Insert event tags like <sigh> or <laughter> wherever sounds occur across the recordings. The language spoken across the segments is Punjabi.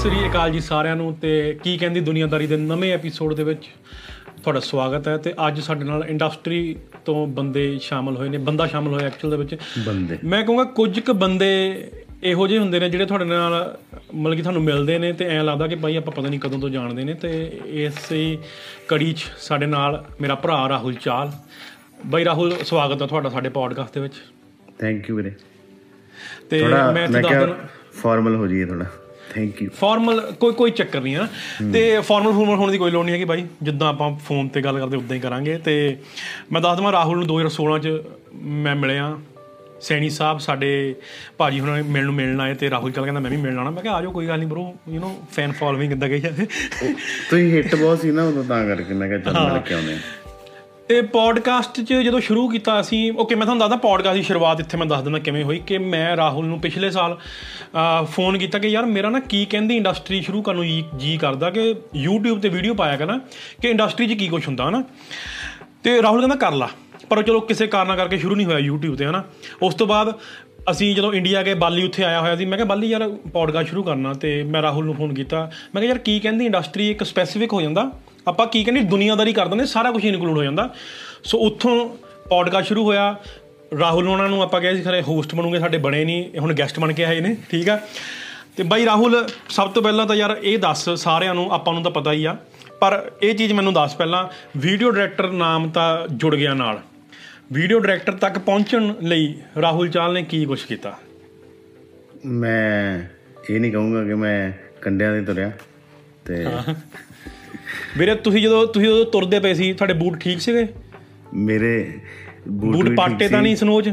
ਸ੍ਰੀ ਅਕਾਲ ਜੀ ਸਾਰਿਆਂ ਨੂੰ ਤੇ ਕੀ ਕਹਿੰਦੀ ਦੁਨੀਆਦਾਰੀ ਦੇ ਨਵੇਂ ਐਪੀਸੋਡ ਦੇ ਵਿੱਚ ਤੁਹਾਡਾ ਸਵਾਗਤ ਹੈ ਤੇ ਅੱਜ ਸਾਡੇ ਨਾਲ ਇੰਡਸਟਰੀ ਤੋਂ ਬੰਦੇ ਸ਼ਾਮਲ ਹੋਏ ਨੇ ਬੰਦਾ ਸ਼ਾਮਲ ਹੋਇਆ ਐਕਚੁਅਲ ਦੇ ਵਿੱਚ। ਬੰਦੇ। ਮੈਂ ਕਹੂੰਗਾ ਕੁਝ ਕੁ ਬੰਦੇ ਇਹੋ ਜਿਹੇ ਹੁੰਦੇ ਨੇ ਜਿਹੜੇ ਤੁਹਾਡੇ ਨਾਲ ਮਤਲਬ ਕਿ ਤੁਹਾਨੂੰ ਮਿਲਦੇ ਨੇ ਤੇ ਐਂ ਲੱਗਦਾ ਕਿ ਭਾਈ ਆਪਾਂ ਪਤਾ ਨਹੀਂ ਕਦੋਂ ਤੋਂ ਜਾਣਦੇ ਨੇ ਤੇ ਇਸੇ ਕੜੀ 'ਚ ਸਾਡੇ ਨਾਲ ਮੇਰਾ ਭਰਾ ਰਾਹੁਲ ਚਾਲ। ਬਾਈ ਰਾਹੁਲ ਸਵਾਗਤ ਹੈ ਤੁਹਾਡਾ ਸਾਡੇ ਪੋਡਕਾਸਟ ਦੇ ਵਿੱਚ। ਥੈਂਕ ਯੂ ਵੀਰੇ। ਤੇ ਮੈਂ ਦਿੰਦਾ ਫਾਰਮਲ ਹੋ ਜਾਈਏ ਥੋੜਾ ਥੈਂਕ ਯੂ ਫਾਰਮਲ ਕੋਈ ਕੋਈ ਚੱਕਰ ਨਹੀਂ ਹੈ ਤੇ ਫਾਰਮਲ ਫਾਰਮਲ ਹੋਣ ਦੀ ਕੋਈ ਲੋੜ ਨਹੀਂ ਹੈਗੀ ਬਾਈ। ਜਿੱਦਾਂ ਆਪਾਂ ਫੋਨ ਤੇ ਗੱਲ ਕਰਦੇ ਉਦਾਂ ਹੀ ਕਰਾਂਗੇ। ਤੇ ਮੈਂ ਦੱਸ ਦਵਾਂ ਰਾਹੁਲ ਨੂੰ 2016 ਚ ਮੈਂ ਮਿਲਿਆ। ਸੈਣੀ ਸਾਹਿਬ ਸਾਡੇ ਭਾਜੀ ਹੁਣਾਂ ਨੇ ਮਿਲਣ ਨੂੰ ਮਿਲਣ ਆਏ ਤੇ ਰਾਹੁਲ ਚੱਲ ਕਹਿੰਦਾ ਮੈਂ ਵੀ ਮਿਲਣ ਆਣਾ ਮੈਂ ਕਿਹਾ ਆਜੋ ਕੋਈ ਗੱਲ ਨਹੀਂ bro you know fan following ਕਿੱਦਾਂ ਗਈ ਜਾਂਦੇ ਤੁਸੀਂ ਹਿੱਟ ਬਹੁਤ ਸੀ ਨਾ ਉਦੋਂ ਤਾਂ ਕਰਕੇ। ਮੈਂ ਕਿਹਾ ਚੱਲ ਮਿਲ ਕੇ ਆਉਂਦੇ ਤੇ ਪੋਡਕਾਸਟ 'ਚ ਜਦੋਂ ਸ਼ੁਰੂ ਕੀਤਾ ਅਸੀਂ ਓਕੇ ਮੈਂ ਤੁਹਾਨੂੰ ਦੱਸਦਾ ਪੋਡਕਾਸਟ ਦੀ ਸ਼ੁਰੂਆਤ ਇੱਥੇ ਮੈਂ ਦੱਸ ਦਿੰਦਾ ਕਿਵੇਂ ਹੋਈ, ਕਿ ਮੈਂ ਰਾਹੁਲ ਨੂੰ ਪਿਛਲੇ ਸਾਲ ਫੋਨ ਕੀਤਾ ਕਿ ਯਾਰ ਮੇਰਾ ਨਾ ਕੀ ਕਹਿੰਦੀ ਇੰਡਸਟਰੀ ਸ਼ੁਰੂ ਕਰਨ ਨੂੰ ਜੀ- ਜੀ ਕਰਦਾ ਕਿ YouTube ਤੇ ਵੀਡੀਓ ਪਾਇਆ ਕਰਨਾ ਕਿ ਇੰਡਸਟਰੀ 'ਚ ਕੀ ਕੁਝ ਹੁੰਦਾ, ਹਨਾ? ਤੇ ਰਾਹੁਲ ਕਹਿੰਦਾ ਕਰ ਲਾ, ਪਰ ਚਲੋ ਕਿਸੇ ਕਾਰਨਾ ਕਰਕੇ ਸ਼ੁਰੂ ਨਹੀਂ ਹੋਇਆ YouTube ਤੇ, ਹਨਾ? ਉਸ ਤੋਂ ਬਾਅਦ ਅਸੀਂ ਜਦੋਂ ਇੰਡੀਆ ਗਏ, ਬਾਲੀ ਉੱਥੇ ਆਇਆ ਹੋਇਆ ਸੀ। ਮੈਂ ਕਿਹਾ, ਬਾਲੀ ਯਾਰ ਪੋਡਕਾਸਟ ਸ਼ੁਰੂ ਕਰਨਾ ਤੇ ਮੈਂ ਰਾਹੁਲ ਨੂੰ ਫੋਨ ਕੀਤਾ। ਮੈਂ ਕਿਹਾ, ਯਾਰ, ਕੀ ਕਹਿੰਦੀ ਇੰਡਸਟਰੀ ਇੱਕ ਸਪੈਸੀਫਿਕ ਹੋ ਜਾਂਦਾ? ਆਪਾਂ ਕੀ ਕਹਿੰਦੇ, ਦੁਨੀਆਦਾਰੀ ਕਰ ਦਿੰਦੇ, ਸਾਰਾ ਕੁਝ ਇਨਕਲੂਡ ਹੋ ਜਾਂਦਾ। ਸੋ ਉੱਥੋਂ ਪੋਡਕਾਸਟ ਸ਼ੁਰੂ ਹੋਇਆ। ਰਾਹੁਲ ਉਹਨਾਂ ਨੂੰ ਆਪਾਂ ਕਿਹਾ ਸੀ, ਖਰੇ ਹੋਸਟ ਬਣੂਗੇ, ਸਾਡੇ ਬਣੇ ਨਹੀਂ। ਇਹ ਹੁਣ ਗੈਸਟ ਬਣ ਕੇ ਆਏ ਨੇ, ਠੀਕ ਆ? ਤੇ ਬਾਈ, ਰਾਹੁਲ, ਸਭ ਤੋਂ ਪਹਿਲਾਂ ਤਾਂ ਯਾਰ, ਇਹ ਦੱਸ ਸਾਰਿਆਂ ਨੂੰ, ਆਪਾਂ ਨੂੰ ਤਾਂ ਪਤਾ ਹੀ ਆ। ਪਰ ਇਹ ਚੀਜ਼ ਮੈਨੂੰ ਦੱਸ ਪਹਿਲਾਂ ਵੀਡੀਓ ਡਾਇਰੈਕਟਰ ਨਾਮ ਤਾਂ ਜੁੜ ਗਿਆ ਨਾਲ। ਵੀਡੀਓ ਡਾਇਰੈਕਟਰ ਤੱਕ ਪਹੁੰਚਣ ਲਈ ਰਾਹੁਲ ਚਾਲ ਨੇ ਕੀ ਕੁਝ ਕੀਤਾ? ਮੈਂ ਇਹ ਨਹੀਂ ਕਹੂੰਗਾ ਕਿ ਮੈਂ ਕੰਡਿਆਂ ਦੇ ਤੁਰਿਆ ਤੇ ਵੀਰੇ ਤੁਸੀਂ ਜਦੋਂ ਤੁਸੀਂ ਜਦੋਂ ਤੁਰਦੇ ਪਏ ਸੀ ਤੁਹਾਡੇ ਬੂਟ ਠੀਕ ਸੀਗੇ? ਮੇਰੇ ਬੂਟ ਪਾਟੇ ਤਾਂ। ਨਹੀਂ ਸਨੋਜ?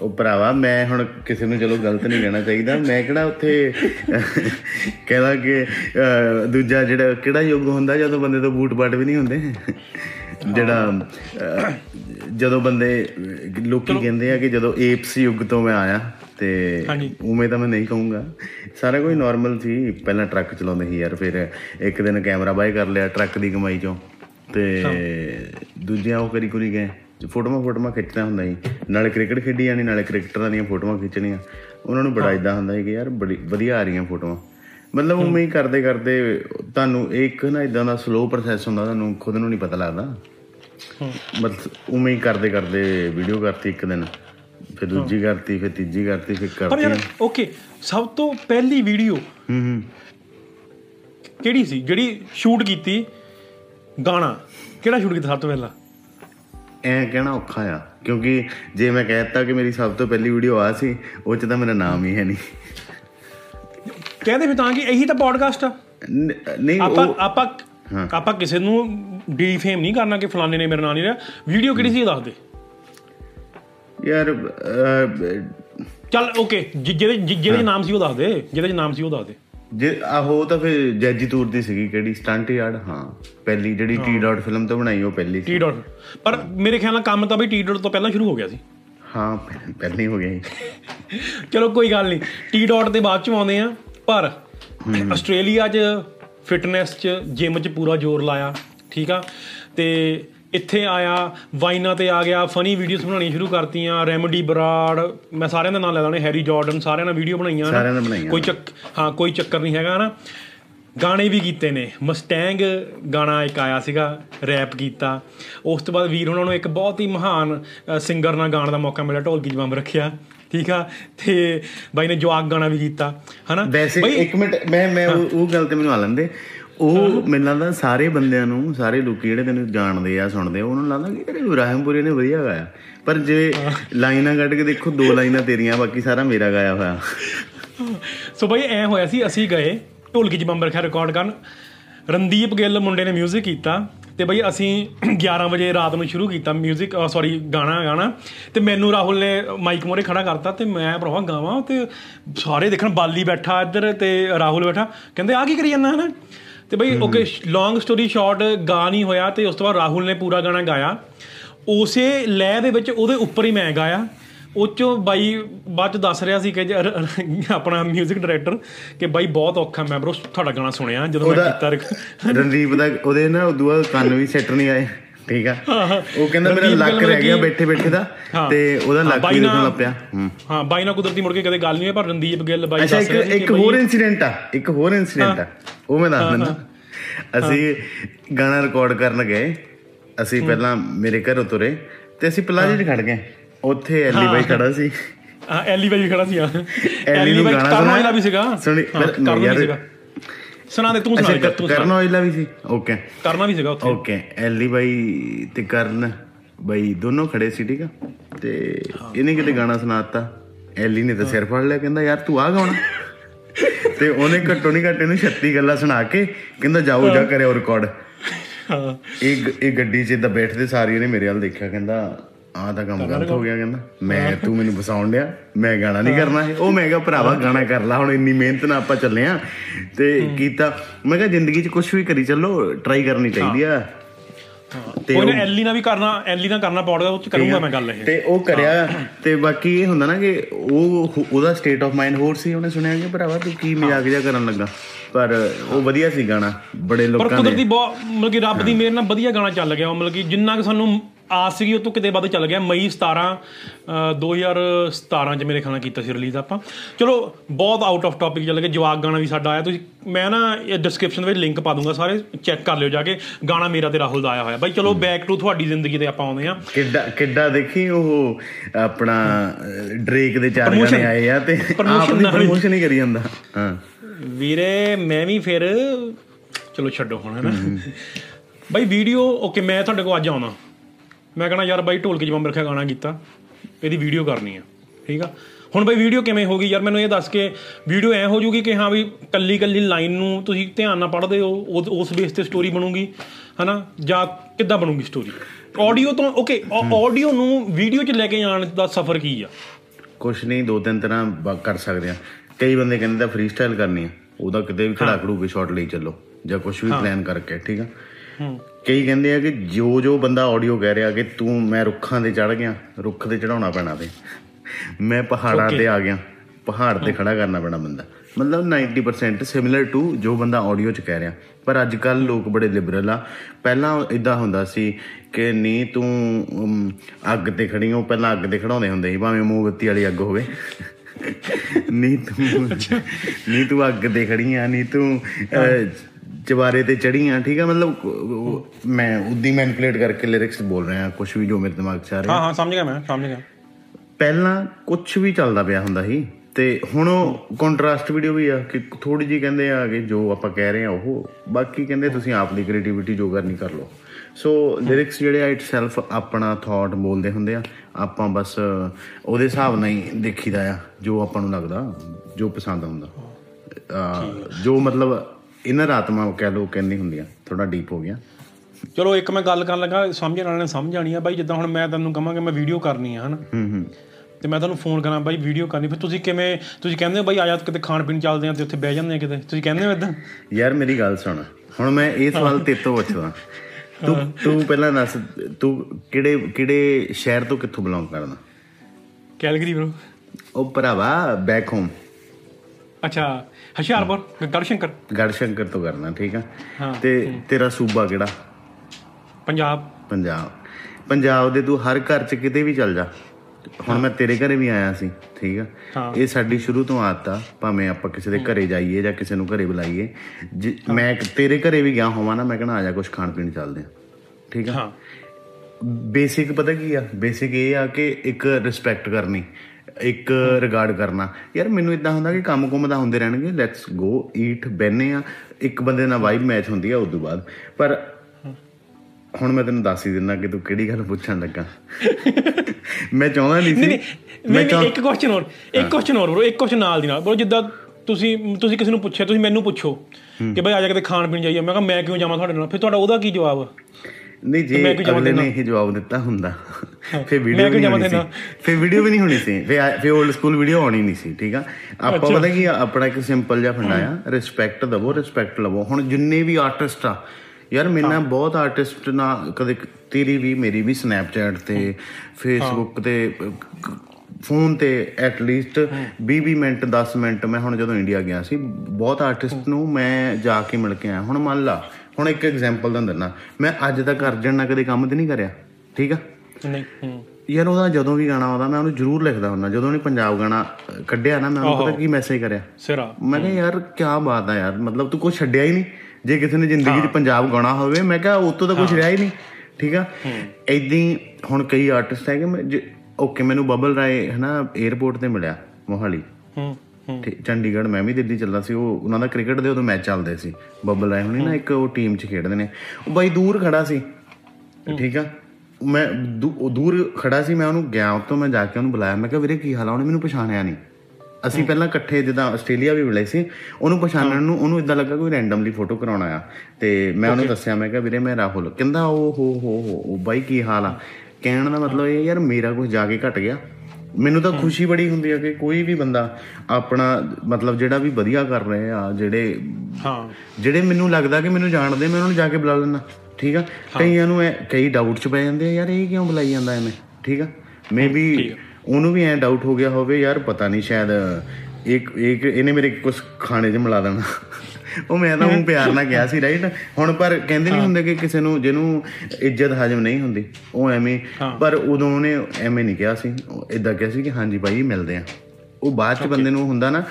ਉਹ ਭਰਾਵਾ ਮੈਂ ਹੁਣ ਕਿਸੇ ਨੂੰ ਚਲੋ ਗਲਤ ਨਹੀਂ ਕਹਿਣਾ ਚਾਹੀਦਾ। ਮੈਂ ਕਿਹੜਾ ਉੱਥੇ ਕਹਿੰਦਾ ਕਿ ਦੂਜਾ ਜਿਹੜਾ ਕਿਹੜਾ ਯੁੱਗ ਹੁੰਦਾ ਜਦੋਂ ਬੰਦੇ ਤੋਂ ਬੂਟ ਬਾਟ ਵੀ ਨਹੀਂ ਹੁੰਦੇ? ਜਿਹੜਾ ਜਦੋਂ ਬੰਦੇ ਲੋਕੀ ਕਹਿੰਦੇ ਆ ਕਿ ਜਦੋਂ ਏਪਸ ਯੁੱਗ ਤੋਂ ਮੈਂ ਆਇਆ ਤੇ। ਉਵੇਂ ਤਾਂ ਮੈਂ ਨਹੀਂ ਕਹੂੰਗਾ। ਸਾਰਾ ਕੁਝ ਨਾਰਮਲ ਸੀ। ਪਹਿਲਾਂ ਟਰੱਕ ਚਲਾਉਂਦੇ ਸੀ ਯਾਰ ਫਿਰ ਇੱਕ ਦਿਨ ਕੈਮਰਾ ਬਾਈ ਕਰ ਲਿਆ ਟਰੱਕ ਦੀ ਕਮਾਈ ਚੋਂ। ਤੇ ਦੂਜਿਆਂ ਉਹ ਕਰੀ ਕੁਰੀ ਗਏ। ਫੋਟੋਆਂ ਫੋਟੋਆਂ ਖਿੱਚਦਾ ਹੁੰਦਾ ਸੀ। ਨਾਲੇ ਕ੍ਰਿਕਟ ਖੇਡੀ ਜਾਣੀ ਨਾਲੇ ਕ੍ਰਿਕਟਰਾਂ ਦੀਆਂ ਫੋਟੋਆਂ ਖਿੱਚਣੀਆਂ। ਉਹਨਾਂ ਨੂੰ ਬੜਾ ਇਦਾਂ ਹੁੰਦਾ ਸੀ ਕਿ ਯਾਰ ਬੜੀ ਵਧੀਆ ਆ ਰਹੀਆਂ ਫੋਟੋਆਂ। ਮਤਲਬ ਉਵੇਂ ਹੀ ਕਰਦੇ ਕਰਦੇ ਤੁਹਾਨੂੰ ਇੱਕ ਨਾ ਇਦਾਂ ਦਾ ਸਲੋ ਪ੍ਰੋਸੈਸ ਹੁੰਦਾ ਤੁਹਾਨੂੰ ਖੁਦ ਨੂੰ ਨਹੀਂ ਪਤਾ ਲੱਗਦਾ। ਮਤਲਬ ਉਵੇਂ ਹੀ ਕਰਦੇ ਕਰਦੇ ਵੀਡੀਓ ਕਰਤੀ ਇੱਕ ਦਿਨ ਫਿਰ ਦੂਜੀ ਕਰਤੀ ਫਿਰ ਤੀਜੀ ਕਰਤੀ ਫਿਰ ਪਰ ਕਰਤੀ। ਯਾਰ ਓਕੇ ਸਭ ਤੋਂ ਪਹਿਲੀ ਵੀਡੀਓ ਹੂੰ ਹੂੰ। ਕਿਹੜੀ ਸੀ? ਜਿਹੜੀ ਸ਼ੂਟ ਕੀਤੀ ਗਾਣਾ। ਕਿਹੜਾ ਸ਼ੂਟ ਕੀਤਾ ਸਭ ਤੋਂ ਪਹਿਲਾਂ? ਐ ਕਹਿਣਾ ਔਖਾ ਆ ਕਿਉਂਕਿ ਜੇ ਮੈਂ ਕਹਿਤਾ ਕਿ ਮੇਰੀ ਸਭ ਤੋਂ ਪਹਿਲੀ ਵੀਡੀਓ ਆ ਸੀ ਉਹ ਚ ਤਾਂ ਮੇਰਾ ਨਾਮ ਹੀ ਹੈ ਨਹੀਂ। ਕਹਿੰਦੇ ਫਿਰ ਤਾਂ ਕਿ ਇਹੀ ਤਾਂ ਪੋਡਕਾਸਟ ਆ। ਨਹੀਂ ਆਪਾਂ ਆਪਾਂ ਆਪਾਂ ਕਿਸੇ ਨੂੰ ਡੀਫੇਮ ਨਹੀਂ ਕਰਨਾ ਕਿ ਫਲਾਣੇ ਨੇ ਮੇਰਾ ਨਾਂ ਨਹੀਂ ਲਿਆ ਵੀਡੀਓ ਕਿਹੜੀ ਸੀ ਦੱਸ ਦੇ। ਯਾਰ ਚੱਲ ਓਕੇ ਜਿਹਦੇ ਜਿਹਦੇ ਨਾਮ ਸੀ ਉਹ ਦੱਸ ਦੇ। ਜਿਹਦੇ ਨਾਮ ਸੀ ਉਹ ਦੱਸ ਦੇ। ਜੇ ਆਹੋ ਤਾਂ ਫਿਰ ਜੈਜੀ ਤੂਰ ਦੀ ਸੀਗੀ ਕਿਹੜੀ ਸਟੰਟ ਯਾਰਡ ਹਾਂ। ਪਹਿਲੀ ਜਿਹੜੀ ਟੀ ਡਾਟ ਫਿਲਮ ਤੋਂ ਬਣਾਈ ਉਹ ਪਹਿਲੀ ਸੀ। ਟੀ ਡਾਟ ਪਰ ਮੇਰੇ ਖਿਆਲ ਨਾਲ ਕੰਮ ਤਾਂ ਵੀ ਟੀ ਡਾਟ ਤੋਂ ਪਹਿਲਾਂ ਸ਼ੁਰੂ ਹੋ ਗਿਆ ਸੀ। ਹਾਂ ਪਹਿ- ਪਹਿਲੀ ਹੋ ਗਿਆ ਸੀ। ਚਲੋ ਕੋਈ ਗੱਲ ਨਹੀਂ। ਟੀ ਡਾਟ ਦੇ ਬਾਅਦ ਚ ਆਉਂਦੇ ਆ। ਪਰ ਆਸਟ੍ਰੇਲੀਆ 'ਚ ਫਿਟਨੈਸ 'ਚ ਜਿਮ 'ਚ ਪੂਰਾ ਜ਼ੋਰ ਲਾਇਆ ਠੀਕ ਆ? ਤੇ ਇੱਥੇ ਆਇਆ ਵਾਈਨਾਂ ਤੇ ਆ ਗਿਆ ਫਨੀ ਵੀਡੀਓਜ਼ ਬਣਾਉਣੀ ਸ਼ੁਰੂ ਕਰਤੀਆਂ ਰੈਮਡੀ ਬਰਾੜ ਮੈਂ ਸਾਰਿਆਂ ਦਾ ਨਾਮ ਲੈ ਲੈਣੇ ਹੈਰੀ ਜਾਰਡਨ ਸਾਰਿਆਂ ਨਾਲ ਵੀਡੀਓ ਬਣਾਈਆਂ ਨਾ। ਸਾਰਿਆਂ ਨੇ ਬਣਾਈਆਂ। ਕੋਈ ਚੱਕ ਹਾਂ ਕੋਈ ਚੱਕਰ ਨਹੀਂ ਹੈਗਾ ਨਾ ਗਾਣੇ ਵੀ ਕੀਤੇ ਨੇ। ਮਸਟੈਂਗ ਗਾਣਾ ਇੱਕ ਆਇਆ ਸੀਗਾ ਰੈਪ ਕੀਤਾ। ਉਸ ਤੋਂ ਬਾਅਦ ਵੀਰ ਉਹਨਾਂ ਨੂੰ ਇੱਕ ਬਹੁਤ ਹੀ ਮਹਾਨ ਸਿੰਗਰ ਨਾਲ ਗਾਣ ਦਾ ਮੌਕਾ ਮਿਲਿਆ ਢੋਲਕੀ ਜਵਾਬ ਰੱਖਿਆ। ਠੀਕ ਆ? ਤੇ ਬਾਈ ਨੇ ਜਵਾਕ ਗਾਣਾ ਵੀ ਕੀਤਾ ਹਨਾ? ਵੈਸੇ ਇੱਕ ਮਿੰਟ ਮੈਂ ਮੈਂ ਉਹ ਗੱਲ ਤੇ ਮੈਨੂੰ ਆ ਲੈਂਦੇ ਉਹ ਮੈਨੂੰ ਲੱਗਦਾ ਸਾਰੇ ਬੰਦਿਆਂ ਨੂੰ ਸਾਰੇ ਲੋਕੀ ਜਿਹੜੇ ਤੈਨੂੰ ਜਾਣਦੇ ਆ ਸੁਣਦੇ ਆ ਉਹਨਾਂ ਨੂੰ ਲੱਗਦਾ ਕਿ ਯਾਰ ਇਬਰਾਹਿਮਪੁਰੀ ਨੇ ਵਧੀਆ ਗਾਇਆ। ਪਰ ਜੇ ਲਾਈਨਾਂ ਕੱਢ ਕੇ ਦੇਖੋ ਦੋ ਲਾਈਨਾਂ ਤੇਰੀਆਂ ਬਾਕੀ ਸਾਰਾ ਮੇਰਾ ਗਾਇਆ ਹੋਇਆ। ਸੋ ਬਾਈ ਐ ਹੋਇਆ ਸੀ ਅਸੀਂ ਗਏ ਢੋਲਕੀ ਚ ਬੰਬਰ ਖਾ ਰਿਕਾਰਡ ਕਰਨ। ਰਣਦੀਪ ਗਿੱਲ ਮੁੰਡੇ ਨੇ 뮤직 ਕੀਤਾ। ਤੇ ਬਈ ਅਸੀਂ <clears throat> 11 ਵਜੇ ਰਾਤ ਨੂੰ ਸ਼ੁਰੂ ਕੀਤਾ 뮤직 ਸੌਰੀ ਗਾਣਾ ਗਾਣਾ। ਤੇ ਮੈਨੂੰ ਰਾਹੁਲ ਨੇ ਮਾਈਕ ਮੋਰੇ ਖੜਾ ਕਰਤਾ ਤੇ ਮੈਂ ਭਰਾਵਾ ਗਾਵਾਂ ਤੇ ਸਾਰੇ ਦੇਖਣ ਬਾਲੀ ਬੈਠਾ ਇੱਧਰ ਤੇ ਰਾਹੁਲ ਬੈਠਾ। ਕਹਿੰਦੇ ਆ ਕੀ ਕਰੀ ਜਾਂਦਾ ਹਨਾ? ਤੇ ਬਈ ਓਕੇ ਲੌਂਗ ਸਟੋਰੀ ਸ਼ਾਰਟ ਗਾ ਨਹੀਂ ਹੋਇਆ ਤੇ ਉਸ ਤੋਂ ਬਾਅਦ ਰਾਹੁਲ ਨੇ ਪੂਰਾ ਗਾਣਾ ਗਾਇਆ। ਉਸੇ ਲੈਅ ਦੇ ਵਿੱਚ ਉਹਦੇ ਉੱਪਰ ਹੀ ਮੈਂ ਗਾਇਆ। ਉਹ ਚੋਂ ਬਾਈ ਬਾਅਦ ਚ ਦੱਸ ਰਿਹਾ ਸੀ ਕਿ ਆਪਣਾ 뮤직 ਡਾਇਰੈਕਟਰ ਕਿ ਬਾਈ ਬਹੁਤ ਔਖਾ ਮੈਂ ਬ్రో ਤੁਹਾਡਾ ਗਾਣਾ ਸੁਣਿਆ ਜਦੋਂ ਮੈਂ ਕੀਤਾ ਰਣਦੀਪ ਦਾ ਉਹਦੇ ਨਾ ਉਦੋਂ ਬਾਅਦ ਕੰਨ ਵੀ ਸੈੱਟ ਨਹੀਂ ਆਏ ਠੀਕ ਆ? ਉਹ ਕਹਿੰਦਾ ਮੇਰਾ ਲੱਕ ਰਹਿ ਗਿਆ ਬੈਠੇ ਬੈਠੇ ਦਾ ਤੇ ਉਹਦਾ ਲੱਕ ਵੀ ਦੁਖਣ ਲੱਪਿਆ। ਹਾਂ। ਬਾਈ ਨਾਲ ਕੁਦਰਤੀ ਮੁੜ ਕੇ ਕਦੇ ਗੱਲ ਨਹੀਂ ਹੋਈ ਪਰ ਰਣਦੀਪ ਗਿੱਲ ਬਾਈ ਦੱਸ ਰਿਹਾ ਅੱਛਾ ਇੱਕ ਹੋਰ ਇਨਸੀਡੈਂਟ ਆ ਇੱਕ ਹੋਰ ਇਨਸੀਡੈਂਟ ਆ। ਉਹ ਮੈਂ ਦੱਸ ਦਿੰਦਾ। ਅਸੀਂ ਗਾਣਾ ਰਿਕਾਰਡ ਕਰਨ ਗਏ। ਅਸੀਂ ਪਹਿਲਾਂ ਮੇਰੇ ਘਰੋਂ ਤੁਰੇ ਤੇ ਅਸੀਂ ਪਲਾਜ਼ੇ 'ਚ ਖੜ ਗਏ। ਉੱਥੇ ਐਲੀ ਬਾਈ ਖੜਾ ਸੀ। ਹਾਂ ਐਲੀ ਬਾਈ ਵੀ ਖੜਾ ਸੀ ਹਾਂ। ਐਲੀ ਨੂੰ ਗਾਣਾ ਕਰਨ ਸੁਣਾਇਆ? ਵਾਲਾ ਵੀ ਸੀਗਾ। ਸੁਣੀ ਹਾਂ, ਕਰਨ ਯਾਰ। ਵੀ ਸੀਗਾ। ਸੁਣਾ ਦੇ ਤੂੰ ਸੁਣਾ ਦੇ, ਤੂੰ ਕਰਨ ਸੁਣਾ। ਔਜਲਾ ਵੀ ਸੀ? ਓਕੇ ਕਰਨਾ ਵੀ ਸੀਗਾ ਉੱਥੇ। ਓਕੇ ਐਲੀ ਬਾਈ ਤੇ ਕਰਨ ਬਾਈ ਦੋਨੋਂ ਖੜੇ ਸੀ ਠੀਕ ਆ? ਤੇ ਇਹਨੇ ਕਿਤੇ ਗਾਣਾ ਸੁਣਾਤਾ? ਐਲੀ ਨੇ ਤਾਂ ਸਿਰ ਫੜ ਲਿਆ ਕਹਿੰਦਾ ਯਾਰ ਤੂੰ ਆ ਗਾਉਣਾ? ਤੇ ਉਹਨੇ ਘੱਟੋ ਨਹੀਂ ਘੱਟ ਇਹਨੂੰ 36 ਗੱਲਾਂ ਸੁਣਾ ਕੇ ਕਹਿੰਦਾ ਜਾਓ ਜਾ ਕਰਿਓ ਰਿਕਾਰਡ ਹਾਂ। ਇਹ ਇਹ ਗੱਡੀ 'ਚ ਇਦਾਂ ਬੈਠਦੇ ਸਾਰੀ ਨੇ ਮੇਰੇ ਵੱਲ ਦੇਖਿਆ ਕਹਿੰਦਾ ਆਹ ਤਾਂ ਕੰਮ ਗਲਤ ਹੋ ਗਿਆ ਕਹਿੰਦਾ। ਮੈਂ ਤੂੰ ਮੈਨੂੰ ਫਸਾਉਣ ਡਿਆ ਮੈਂ ਗਾਣਾ ਨਹੀਂ ਕਰਨਾ। ਇਹ ਉਹ ਮੈਂ ਕਿਹਾ ਭਰਾਵਾ ਗਾਣਾ ਕਰ ਲਾ ਹੁਣ ਇੰਨੀ ਮਿਹਨਤ ਨਾਲ ਆਪਾਂ ਚੱਲੇ ਆ। ਤੇ ਕੀਤਾ। ਮੈਂ ਕਿਹਾ ਜ਼ਿੰਦਗੀ 'ਚ ਕੁਝ ਵੀ ਕਰੀ ਚੱਲੋ ਟਰਾਈ ਕਰਨੀ ਚਾਹੀਦੀ ਆ। ਤੇ ਕੋਈ ਨਾ ਐਲੀ ਨਾਲ ਵੀ ਕਰਨਾ ਐਲੀ ਨਾਲ ਕਰਨਾ ਪੌੜਦਾ ਉਹ ਚ ਕਰੂੰਗਾ ਮੈਂ ਗੱਲ ਇਹ। ਤੇ ਉਹ ਕਰਿਆ। ਤੇ ਬਾਕੀ ਇਹ ਹੁੰਦਾ ਨਾ ਕਿ ਉਹ ਉਹਦਾ ਸਟੇਟ ਆਫ ਮਾਈਂਡ ਹੋਰ ਸੀ ਉਹਨੇ ਸੁਣਿਆ ਕਿ ਭਰਾਵਾ ਤੂੰ ਕੀ ਮਜ਼ਾਕ ਜਿਹਾ ਕਰਨ ਲੱਗਾ। ਪਰ ਉਹ ਵਧੀਆ ਸੀ ਗਾਣਾ ਬੜੇ ਪਰ ਲੋਕਾਂ ਕੁਦਰਤੀ ਨੇ ਬਹੁਤ ਮਤਲਬ ਕਿ ਰੱਬ ਦੀ ਮਿਹਰ ਨਾਲ ਵਧੀਆ ਗਾਣਾ ਚੱਲ ਗਿਆ। ਮਤਲਬ ਕਿ ਜਿੰਨਾ ਕਿ ਸਾਨੂੰ ਆਸ ਸੀਗੀ ਉਹ ਤੋਂ ਕਿਤੇ ਵੱਧ ਚੱਲ ਗਿਆ ਮਈ 17 ਅਹ 2017 ਚ ਮੇਰੇ ਨਾਲ ਕੀਤਾ ਸੀ ਰਿਲੀਜ਼ ਆਪਾਂ। ਚਲੋ ਬਹੁਤ ਆਊਟ ਆਫ ਟਾਪਿਕ ਚੱਲ ਗਿਆ ਜਵਾਗ ਗਾਣਾ ਵੀ ਸਾਡਾ ਆਇਆ ਤੁਸੀਂ ਮੈਂ ਨਾ ਇਹ ਡਿਸਕ੍ਰਿਪਸ਼ਨ ਵਿੱਚ ਲਿੰਕ ਪਾ ਦੂੰਗਾ ਸਾਰੇ ਚੈੱਕ ਕਰ ਲਿਓ ਜਾ ਕੇ ਗਾਣਾ ਮੇਰਾ ਤੇ ਰਾਹੁਲ ਦਾ ਆਇਆ ਹੋਇਆ। ਬਾਈ ਚਲੋ ਬੈਕ ਟੂ ਤੁਹਾਡੀ ਜ਼ਿੰਦਗੀ ਤੇ ਆਪਾਂ ਆਉਂਦੇ ਆ ਕਿੱਡਾ ਕਿੱਡਾ ਦੇਖੀ ਉਹ ਆਪਣਾ ਡਰੇਕ ਦੇ ਚਾਰ ਗਾਣੇ ਆਏ ਆ ਤੇ ਆਪ ਦੀ ਪ੍ਰਮੋਸ਼ਨ ਹੀ। ਕਰੀ ਜਾਂਦਾ। ਹਾਂ। ਵੀਰੇ ਮੈਂ ਵੀ ਫਿਰ ਚਲੋ ਛੱਡੋ ਹੁਣ ਹੈ ਨਾ। ਬਾਈ ਵੀਡੀਓ ਓਕੇ ਮੈਂ ਤੁਹਾਡੇ ਕੋਲ ਅੱਜ ਆਉਣਾ ਮੈਂ ਕਹਣਾ ਯਾਰ ਬਾਈ ਢੋਲਕੀ ਜਮਾ ਰੱਖਿਆ ਗਾਣਾ ਕੀਤਾ। ਇਹਦੀ ਵੀਡੀਓ ਕਰਨੀ ਆ ਠੀਕ ਆ? ਹੁਣ ਬਾਈ ਵੀਡੀਓ ਕਿਵੇਂ ਹੋਗੀ ਯਾਰ ਮੈਨੂੰ ਇਹ ਦੱਸ ਕੇ ਵੀਡੀਓ ਐ ਹੋ ਜੂਗੀ ਕਿ ਹਾਂ ਵੀ ਕੱਲੀ ਕੱਲੀ ਲਾਈਨ ਨੂੰ ਤੁਸੀਂ ਧਿਆਨ ਨਾਲ ਪੜ੍ਹਦੇ ਹੋ ਉਸ ਬੇਸ ਤੇ ਸਟੋਰੀ ਬਣੂਗੀ ਹਨਾ? ਜਾਂ ਕਿੱਦਾਂ ਬਣੂਗੀ ਸਟੋਰੀ ਆਡੀਓ ਤੋਂ ਓਕੇ ਆਡੀਓ ਨੂੰ ਵੀਡੀਓ 'ਚ ਲੈ ਕੇ ਜਾਣ ਦਾ ਸਫ਼ਰ ਕੀ ਆ? ਕੁਛ ਨਹੀਂ ਦੋ ਤਿੰਨ ਤਰ੍ਹਾਂ ਕਰ ਸਕਦੇ ਆ। ਕਈ ਬੰਦੇ ਕਹਿੰਦੇ ਤਾਂ ਫ੍ਰੀ ਸਟਾਈਲ ਕਰਨੀ ਆ। ਉਹਦਾ ਕਿਤੇ ਵੀ ਖੜਾ ਖੜੂ ਕੇ ਸ਼ਾਟ ਲਈ ਚੱਲੋ ਜਾਂ ਕੁਛ ਵੀ ਪਲਾਨ ਕਰਕੇ ਠੀਕ ਆ? ਹੂੰ। ਕਈ ਕਹਿੰਦੇ ਆ ਕਿ ਜੋ ਜੋ ਬੰਦਾ ਆਡੀਓ ਕਹਿ ਰਿਹਾ ਕਿ ਤੂੰ ਮੈਂ ਰੁੱਖਾਂ ਤੇ ਚੜ ਗਿਆ ਰੁੱਖ ਤੇ ਚੜਾਉਣਾ ਪੈਣਾ ਤੇ। ਮੈਂ ਪਹਾੜਾਂ ਤੇ ਆ ਗਿਆ ਪਹਾੜ ਤੇ ਖੜਾ ਕਰਨਾ ਪੈਣਾ ਬੰਦਾ। ਮਤਲਬ 90% ਸਿਮਿਲਰ ਟੂ ਜੋ ਬੰਦਾ ਆਡੀਓ ਚ ਕਹਿ ਰਿਹਾ। ਪਰ ਅੱਜ ਕੱਲ ਲੋਕ ਬੜੇ ਲਿਬਰਲ ਆ। ਪਹਿਲਾਂ ਇਦਾਂ ਹੁੰਦਾ ਸੀ ਕਿ ਨਹੀਂ ਤੂੰ ਅੱਗ ਤੇ ਖੜੀ ਹੋ ਪਹਿਲਾਂ ਅੱਗ ਤੇ ਖੜਾਉਂਦੇ ਹੁੰਦੇ ਸੀ ਭਾਵੇਂ ਮੋਮਬੱਤੀ ਵਾਲੀ ਅੱਗ ਹੋਵੇ। <laughs> ਨਹੀਂ ਤੂੰ ਨਹੀਂ ਤੂੰ ਅੱਗ ਤੇ ਖੜੀ ਆ ਨਹੀਂ ਤੂੰ ਚਵਾਰੇ ਤੇ ਚੜੀ ਆ ਠੀਕ ਆ? ਮਤਲਬ ਮੈਂ ਉਦੀ ਮੈਨੀਪੂਲੇਟ ਕਰਕੇ ਲਿਰਿਕਸ ਬੋਲ ਰਿਹਾ ਕੁਝ ਵੀ ਜੋ ਮੇਰੇ ਦਿਮਾਗ 'ਚ ਆ ਰਿਹਾ। ਹਾਂ ਹਾਂ ਸਮਝ ਗਿਆ ਮੈਂ ਸਮਝ ਗਿਆ। ਪਹਿਲਾਂ ਕੁਝ ਵੀ ਚੱਲਦਾ ਪਿਆ ਹੁੰਦਾ ਸੀ ਤੇ ਹੁਣ ਉਹ ਕੰਟਰਾਸਟ ਵੀਡੀਓ ਵੀ ਆ ਕਿ ਥੋੜੀ ਜੀ ਕਹਿੰਦੇ ਆ ਕਿ ਜੋ ਆਪਾਂ ਕਹਿ ਰਹੇ ਆ ਉਹ ਬਾਕੀ ਕਹਿੰਦੇ ਤੁਸੀਂ ਆਪ ਦੀ ਕ੍ਰੀਏਟੀਵਿਟੀ ਜੋ ਕਰਨੀ ਕਰ ਲਓ। ਸੋ ਲਿਰਿਕਸ ਜਿਹੜੇ ਆ ਇਟਸੈਲਫ ਆਪਣਾ ਥਾਟ ਬੋਲਦੇ ਹੁੰਦੇ ਆ ਆਪਾਂ ਬਸ ਉਹਦੇ ਹਿਸਾਬ ਨਾਲ ਹੀ ਦੇਖੀਦਾ ਆ ਜੋ ਆਪਾਂ ਨੂੰ ਲੱਗਦਾ ਜੋ ਪਸੰਦ ਆਉਂਦਾ। ਜੋ ਮਤਲਬ ਇਨਰ ਆਤਮਾ ਕਹਿ ਲੋ ਕਹਿੰਦੀ ਹੁੰਦੀਆਂ ਥੋੜਾ ਡੀਪ ਹੋ ਗਿਆ। ਚਲੋ ਇੱਕ ਮੈਂ ਗੱਲ ਕਰਨ ਲੱਗਾ ਸਮਝਣ ਵਾਲਿਆਂ ਨੇ ਸਮਝ ਆਣੀ ਆ। ਬਾਈ ਜਿੱਦਾਂ ਹੁਣ ਮੈਂ ਤੈਨੂੰ ਕਹਾਂਗਾ ਮੈਂ ਵੀਡੀਓ ਕਰਨੀ ਆ ਹਨਾ? ਹੂੰ ਹੂੰ। ਤੇ ਮੈਂ ਤੁਹਾਨੂੰ ਫੋਨ ਕਰਾਂ ਬਾਈ ਵੀਡੀਓ ਕਰਨੀ। ਫਿਰ ਤੁਸੀਂ ਕਿਵੇਂ ਤੁਸੀਂ ਕਹਿੰਦੇ ਹੋ ਬਾਈ ਆ ਜਾ ਕਿਤੇ ਖਾਣ ਪੀਣ ਚੱਲਦੇ ਆ ਤੇ ਉੱਥੇ ਬਹਿ ਜਾਂਦੇ ਆ ਕਿਤੇ? ਤੁਸੀਂ ਕਹਿੰਦੇ ਹੋ ਇਦਾਂ ਯਾਰ ਮੇਰੀ ਗੱਲ ਸੁਣ। ਹੁਣ ਮੈਂ ਇਹ ਸਵਾਲ ਤੇਰੇ ਤੋਂ ਪੁੱਛਦਾ। ਤੂੰ ਤੂੰ ਪਹਿਲਾਂ ਦੱਸ ਤੂੰ ਕਿਹੜੇ ਕਿਹੜੇ ਸ਼ਹਿਰ ਤੋਂ ਕਿੱਥੋਂ ਬਿਲੋਂਗ ਕਰਦਾ? ਕੈਲਗਰੀ ਬ్రో ਉਹ ਭਰਾਵਾ ਬੈਕ ਹੋਮ ਅੱਛਾ। ਹਸ਼ਿਆਰਪੁਰ ਗੜਸ਼ੰਕਰ। ਗੜਸ਼ੰਕਰ ਤੋਂ ਕਰਨਾ ਠੀਕ ਆ? ਤੇ ਤੇਰਾ ਸੂਬਾ ਕਿਹੜਾ? ਪੰਜਾਬ। ਪੰਜਾਬ। ਪੰਜਾਬ ਦੇ ਤੂੰ ਹਰ ਘਰ ਚ ਕਿਤੇ ਵੀ ਚੱਲ ਜਾ। ਹੁਣ ਮੈਂ ਤੇਰੇ ਘਰੇ ਵੀ ਆਇਆ ਸੀ ਠੀਕ ਆ। ਇਹ ਸਾਡੀ ਸ਼ੁਰੂ ਤੋਂ ਆਦਤ ਆ ਭਾਵੇਂ ਆਪਾਂ ਕਿਸੇ ਦੇ ਘਰੇ ਜਾਈਏ ਜਾਂ ਕਿਸੇ ਨੂੰ ਘਰੇ ਬੁਲਾਈਏ। ਮੈਂ ਤੇਰੇ ਘਰੇ ਵੀ ਗਿਆ ਹੋਵਾਂ ਨਾ ਮੈਂ ਕਹਣਾ ਆ ਜਾ ਕੁਝ ਖਾਣ ਪੀਣ ਚੱਲਦੇ ਆ ਠੀਕ ਆ? ਹਾਂ। ਬੇਸਿਕ ਪਤਾ ਕੀ ਆ? ਬੇਸਿਕ ਇਹ ਆ ਕਿ ਇੱਕ ਰਿਸਪੈਕਟ ਕਰਨੀ। ਇੱਕ ਰਿਗਾਰਡ ਕਰਨਾ। ਯਾਰ ਮੈਨੂੰ ਇਦਾਂ ਹੁੰਦਾ ਕਿ ਕੰਮ ਕੁੰਮ ਦਾ ਹੁੰਦੇ ਰਹਿਣਗੇ। ਲੈਟਸ ਗੋ ਈਟ ਬੈਨੇ ਆ। ਇੱਕ ਬੰਦੇ ਨਾਲ ਵਾਈਬ ਮੈਚ ਹੁੰਦੀ ਆ ਉਸ ਤੋਂ ਬਾਅਦ। ਪਰ ਹੁਣ ਮੈਂ ਤੈਨੂੰ ਦੱਸ ਹੀ ਦਿੰਦਾ ਕਿ ਤੂੰ ਕਿਹੜੀ ਗੱਲ ਪੁੱਛਣ ਲੱਗਾ। ਮੈਂ ਚਾਹੁੰਦਾ ਨਹੀਂ ਸੀ। ਨਹੀਂ ਇੱਕ ਕੁਐਸਚਨ ਹੋਰ। ਇੱਕ ਕੁਐਸਚਨ ਹੋਰ bro, ਇੱਕ ਕੁਐਸਚਨ ਨਾਲ ਦੀ ਨਾਲ। ਬਰੋ ਜਿੱਦਾਂ ਤੁਸੀਂ ਤੁਸੀਂ ਕਿਸੇ ਨੂੰ ਪੁੱਛਿਆ ਤੁਸੀਂ ਮੈਨੂੰ ਪੁੱਛੋ ਕਿ ਬਈ ਆ ਜਾ ਕਿਤੇ ਖਾਣ ਪੀਣ ਜਾਈਏ। ਮੈਂ ਕਿਹਾ ਮੈਂ ਕਿਉਂ ਜਾਵਾਂ ਤੁਹਾਡੇ ਨਾਲ? ਫਿਰ ਤੁਹਾਡਾ ਉਹਦਾ ਕੀ ਜਵਾਬ? ਨਹੀਂ ਜੇ ਅਗਲੇ ਨੇ ਇਹ ਜਵਾਬ ਦਿੱਤਾ ਹੁੰਦਾ ਫਿਰ ਵੀਡੀਓ ਵੀ ਨਹੀਂ ਹੋਣੀ ਸੀ? ਫਿਰ ਵੀਡੀਓ ਵੀ ਨਹੀਂ ਹੋਣੀ ਸੀ। ਆ- ਫਿਰ 올ਡ ਸਕੂਲ ਵੀਡੀਓ ਆਉਣੀ ਨਹੀਂ ਸੀ ਠੀਕ ਆ? ਆਪਾਂ ਪਤਾ ਕੀ ਆਪਣਾ ਇੱਕ ਸਿੰਪਲ ਜਿਹਾ ਫੰਡਾ ਆ। ਰਿਸਪੈਕਟ ਦਵੋ ਰਿਸਪੈਕਟ ਲਵੋ। ਹੁਣ ਜਿੰਨੇ ਵੀ ਆਰਟਿਸਟ ਆ ਯਾਰ ਮੇਰੇ ਨਾਲ ਬਹੁਤ ਆਰਟਿਸਟ ਨਾਲ ਕਦੇ ਤੇਰੀ ਵੀ ਮੇਰੀ ਵੀ ਸਨੈਪਚੈਟ ਤੇ ਫੇਸਬੁੱਕ ਤੇ ਫੋਨ ਤੇ ਐਟ ਲੀਸਟ 20 20 ਮਿੰਟ 10 ਮਿੰਟ ਮੈਂ ਹੁਣ ਜਦੋਂ ਇੰਡੀਆ ਗਿਆ ਸੀ ਬਹੁਤ ਆਰਟਿਸਟ ਨੂੰ ਮੈਂ ਜਾ ਕੇ ਮਿਲ ਕੇ ਆਇਆ। ਹੁਣ ਮੰਨ ਲਾ ਹੁਣ ਇੱਕ ਐਗਜ਼ਾਮਪਲ ਤੁਹਾਨੂੰ ਦਿੰਦਾ ਮੈਂ ਅੱਜ ਤੱਕ ਅਰਜਨ ਨਾਲ ਕਦੇ ਕੰਮ ਤੇ ਨਹੀਂ ਕਰਿਆ ਠੀਕ ਆ? ਨਹੀਂ ਯਾਰ ਉਹਦਾ ਜਦੋਂ ਵੀ ਗਾਣਾ ਆਉਂਦਾ ਮੈਂ ਉਹਨੂੰ ਜ਼ਰੂਰ ਲਿਖਦਾ ਹੁੰਦਾ। ਜਦੋਂ ਉਹਨੇ ਪੰਜਾਬ ਗਾਣਾ ਕੱਢਿਆ ਨਾ ਮੈਂ ਉਹਨੂੰ ਪਤਾ ਕੀ ਮੈਸੇਜ ਕਰਿਆ? ਸਿਰਾ। ਮੈਂ ਕਿਹਾ ਯਾਰ ਕੀ ਬਾਤ ਆ ਯਾਰ। ਮਤਲਬ ਤੂੰ ਕੁਝ ਛੱਡਿਆ ਹੀ ਨਹੀਂ। ਜੇ ਕਿਸੇ ਨੇ ਜ਼ਿੰਦਗੀ 'ਚ ਪੰਜਾਬ ਗਾਉਣਾ ਹੋਵੇ ਮੈਂ ਕਿਹਾ ਉਹ ਤੋਂ ਤਾਂ ਕੁਝ ਰਿਹਾ ਹੀ ਨਹੀਂ ਠੀਕ ਆ? ਹੀ। ਹੁਣ ਕਈ ਆਰਟਿਸਟ ਹੈਗੇ ਮੈਂ ਓਕੇ ਮੈਨੂੰ ਬਬਲ ਰਾਏ ਹਨਾ 에어ਪੋਰਟ ਤੇ ਮਿਲਿਆ ਮੋਹਾਲੀ। ਹੂੰ। ਠੀਕ ਚੰਡੀਗੜ੍ਹ ਮੈਂ ਵੀ ਦਿੱਲੀ ਚੱਲਦਾ ਸੀ ਉਹ ਉਹਨਾਂ ਦਾ ਕ੍ਰਿਕਟ ਦੇ ਉਦੋਂ ਮੈਚ ਚੱਲਦੇ ਸੀ। ਬੱਬਲ ਰਾਏ ਹੁਣੀ ਨਾ ਇੱਕ ਉਹ ਟੀਮ 'ਚ ਖੇਡਦੇ ਨੇ। ਉਹ ਬਾਈ ਦੂਰ ਖੜਾ ਸੀ ਠੀਕ ਆ? ਮੈਂ ਦੂਰ ਖੜਾ ਸੀ ਮੈਂ ਉਹਨੂੰ ਗਿਆ ਉੱਤੋਂ ਮੈਂ ਜਾ ਕੇ ਉਹਨੂੰ ਬੁਲਾਇਆ ਮੈਂ ਕਿਹਾ ਵੀਰੇ ਕੀ ਹਾਲ ਆ? ਉਹਨੇ ਮੈਨੂੰ ਪਛਾਣਿਆ ਨਹੀਂ। ਅਸੀਂ ਪਹਿਲਾਂ ਇਕੱਠੇ ਜਿੱਦਾਂ ਆਸਟ੍ਰੇਲੀਆ ਵੀ ਮਿਲੇ ਸੀ ਉਹਨੂੰ ਪਛਾਣਨ ਨੂੰ ਉਹਨੂੰ ਇਦਾਂ ਲੱਗਾ ਕੋਈ ਰੈਂਡਮਲੀ ਫੋਟੋ ਕਰਾਉਣਾ ਆ ਤੇ ਮੈਂ ਉਹਨੂੰ ਦੱਸਿਆ ਮੈਂ ਕਿਹਾ ਵੀਰੇ ਮੈਂ ਰਾਹੁਲ। ਕਹਿੰਦਾ ਉਹ ਹੋ ਹੋ ਹੋ ਉਹ ਬਾਈ ਕੀ ਹਾਲ ਆ? ਕਹਿਣ ਦਾ ਮਤਲਬ ਇਹ ਯਾਰ ਮੇਰਾ ਕੁਝ ਜਾ ਕੇ ਘਟ ਗਿਆ। ਮੈਨੂੰ ਤਾਂ ਖੁਸ਼ੀ ਬੜੀ ਹੁੰਦੀ ਹੈ ਕਿ ਕੋਈ ਵੀ ਬੰਦਾ ਆਪਣਾ ਮਤਲਬ ਜਿਹੜਾ ਵੀ ਵਧੀਆ ਕਰ ਰਹੇ ਆ ਜਿਹੜੇ ਹਾਂ। ਜਿਹੜੇ ਮੈਨੂੰ ਲੱਗਦਾ ਕਿ ਮੈਨੂੰ ਜਾਣਦੇ ਮੈਂ ਉਹਨਾਂ ਨੂੰ ਜਾ ਕੇ ਬੁਲਾ ਲੈਣਾ ਠੀਕ ਆ? ਕਈਆਂ ਨੂੰ ਕਈ ਡਾਊਟ ਚ ਪੈ ਜਾਂਦੇ ਆ ਯਾਰ ਇਹ ਕਿਉਂ ਬੁਲਾਈ ਜਾਂਦਾ ਐਵੇਂ ਠੀਕ ਆ? ਮੇ ਵੀ ਉਹਨੂੰ ਵੀ ਐ ਡਾਊਟ ਹੋ ਗਿਆ ਹੋਵੇ ਯਾਰ ਪਤਾ ਨਹੀਂ ਸ਼ਾਇਦ ਇੱਕ ਇੱਕ ਇਹਨੇ ਮੇਰੇ ਕੁਝ ਖਾਣੇ 'ਚ ਮਿਲਾ ਦੇਣਾ। ਉਹ ਮੈਂ ਤਾਂ ਉਹ ਪਿਆਰ ਨਾਲ ਗਿਆ ਸੀ ਰਾਈਟ ਹੁਣ ਪਰ ਕਹਿੰਦੇ ਨਹੀਂ ਹੁੰਦੇ ਕਿ ਕਿਸੇ ਨੂੰ ਜਿਹਨੂੰ ਇੱਜ਼ਤ ਹਜਮ ਨਹੀਂ ਹੁੰਦੀ ਉਹ ਐਵੇਂ ਪਰ ਉਦੋਂ ਉਹਨੇ ਐਵੇਂ ਨਹੀਂ ਕਿਹਾ ਸੀ ਇਦਾਂ ਕਿਹਾ ਸੀ ਕਿ ਹਾਂਜੀ ਭਾਈ ਮਿਲਦੇ ਆ ਉਹ ਬਾਅਦ ਚ ਬੰਦੇ ਨੂੰ ਹੁੰਦਾ ਨਾ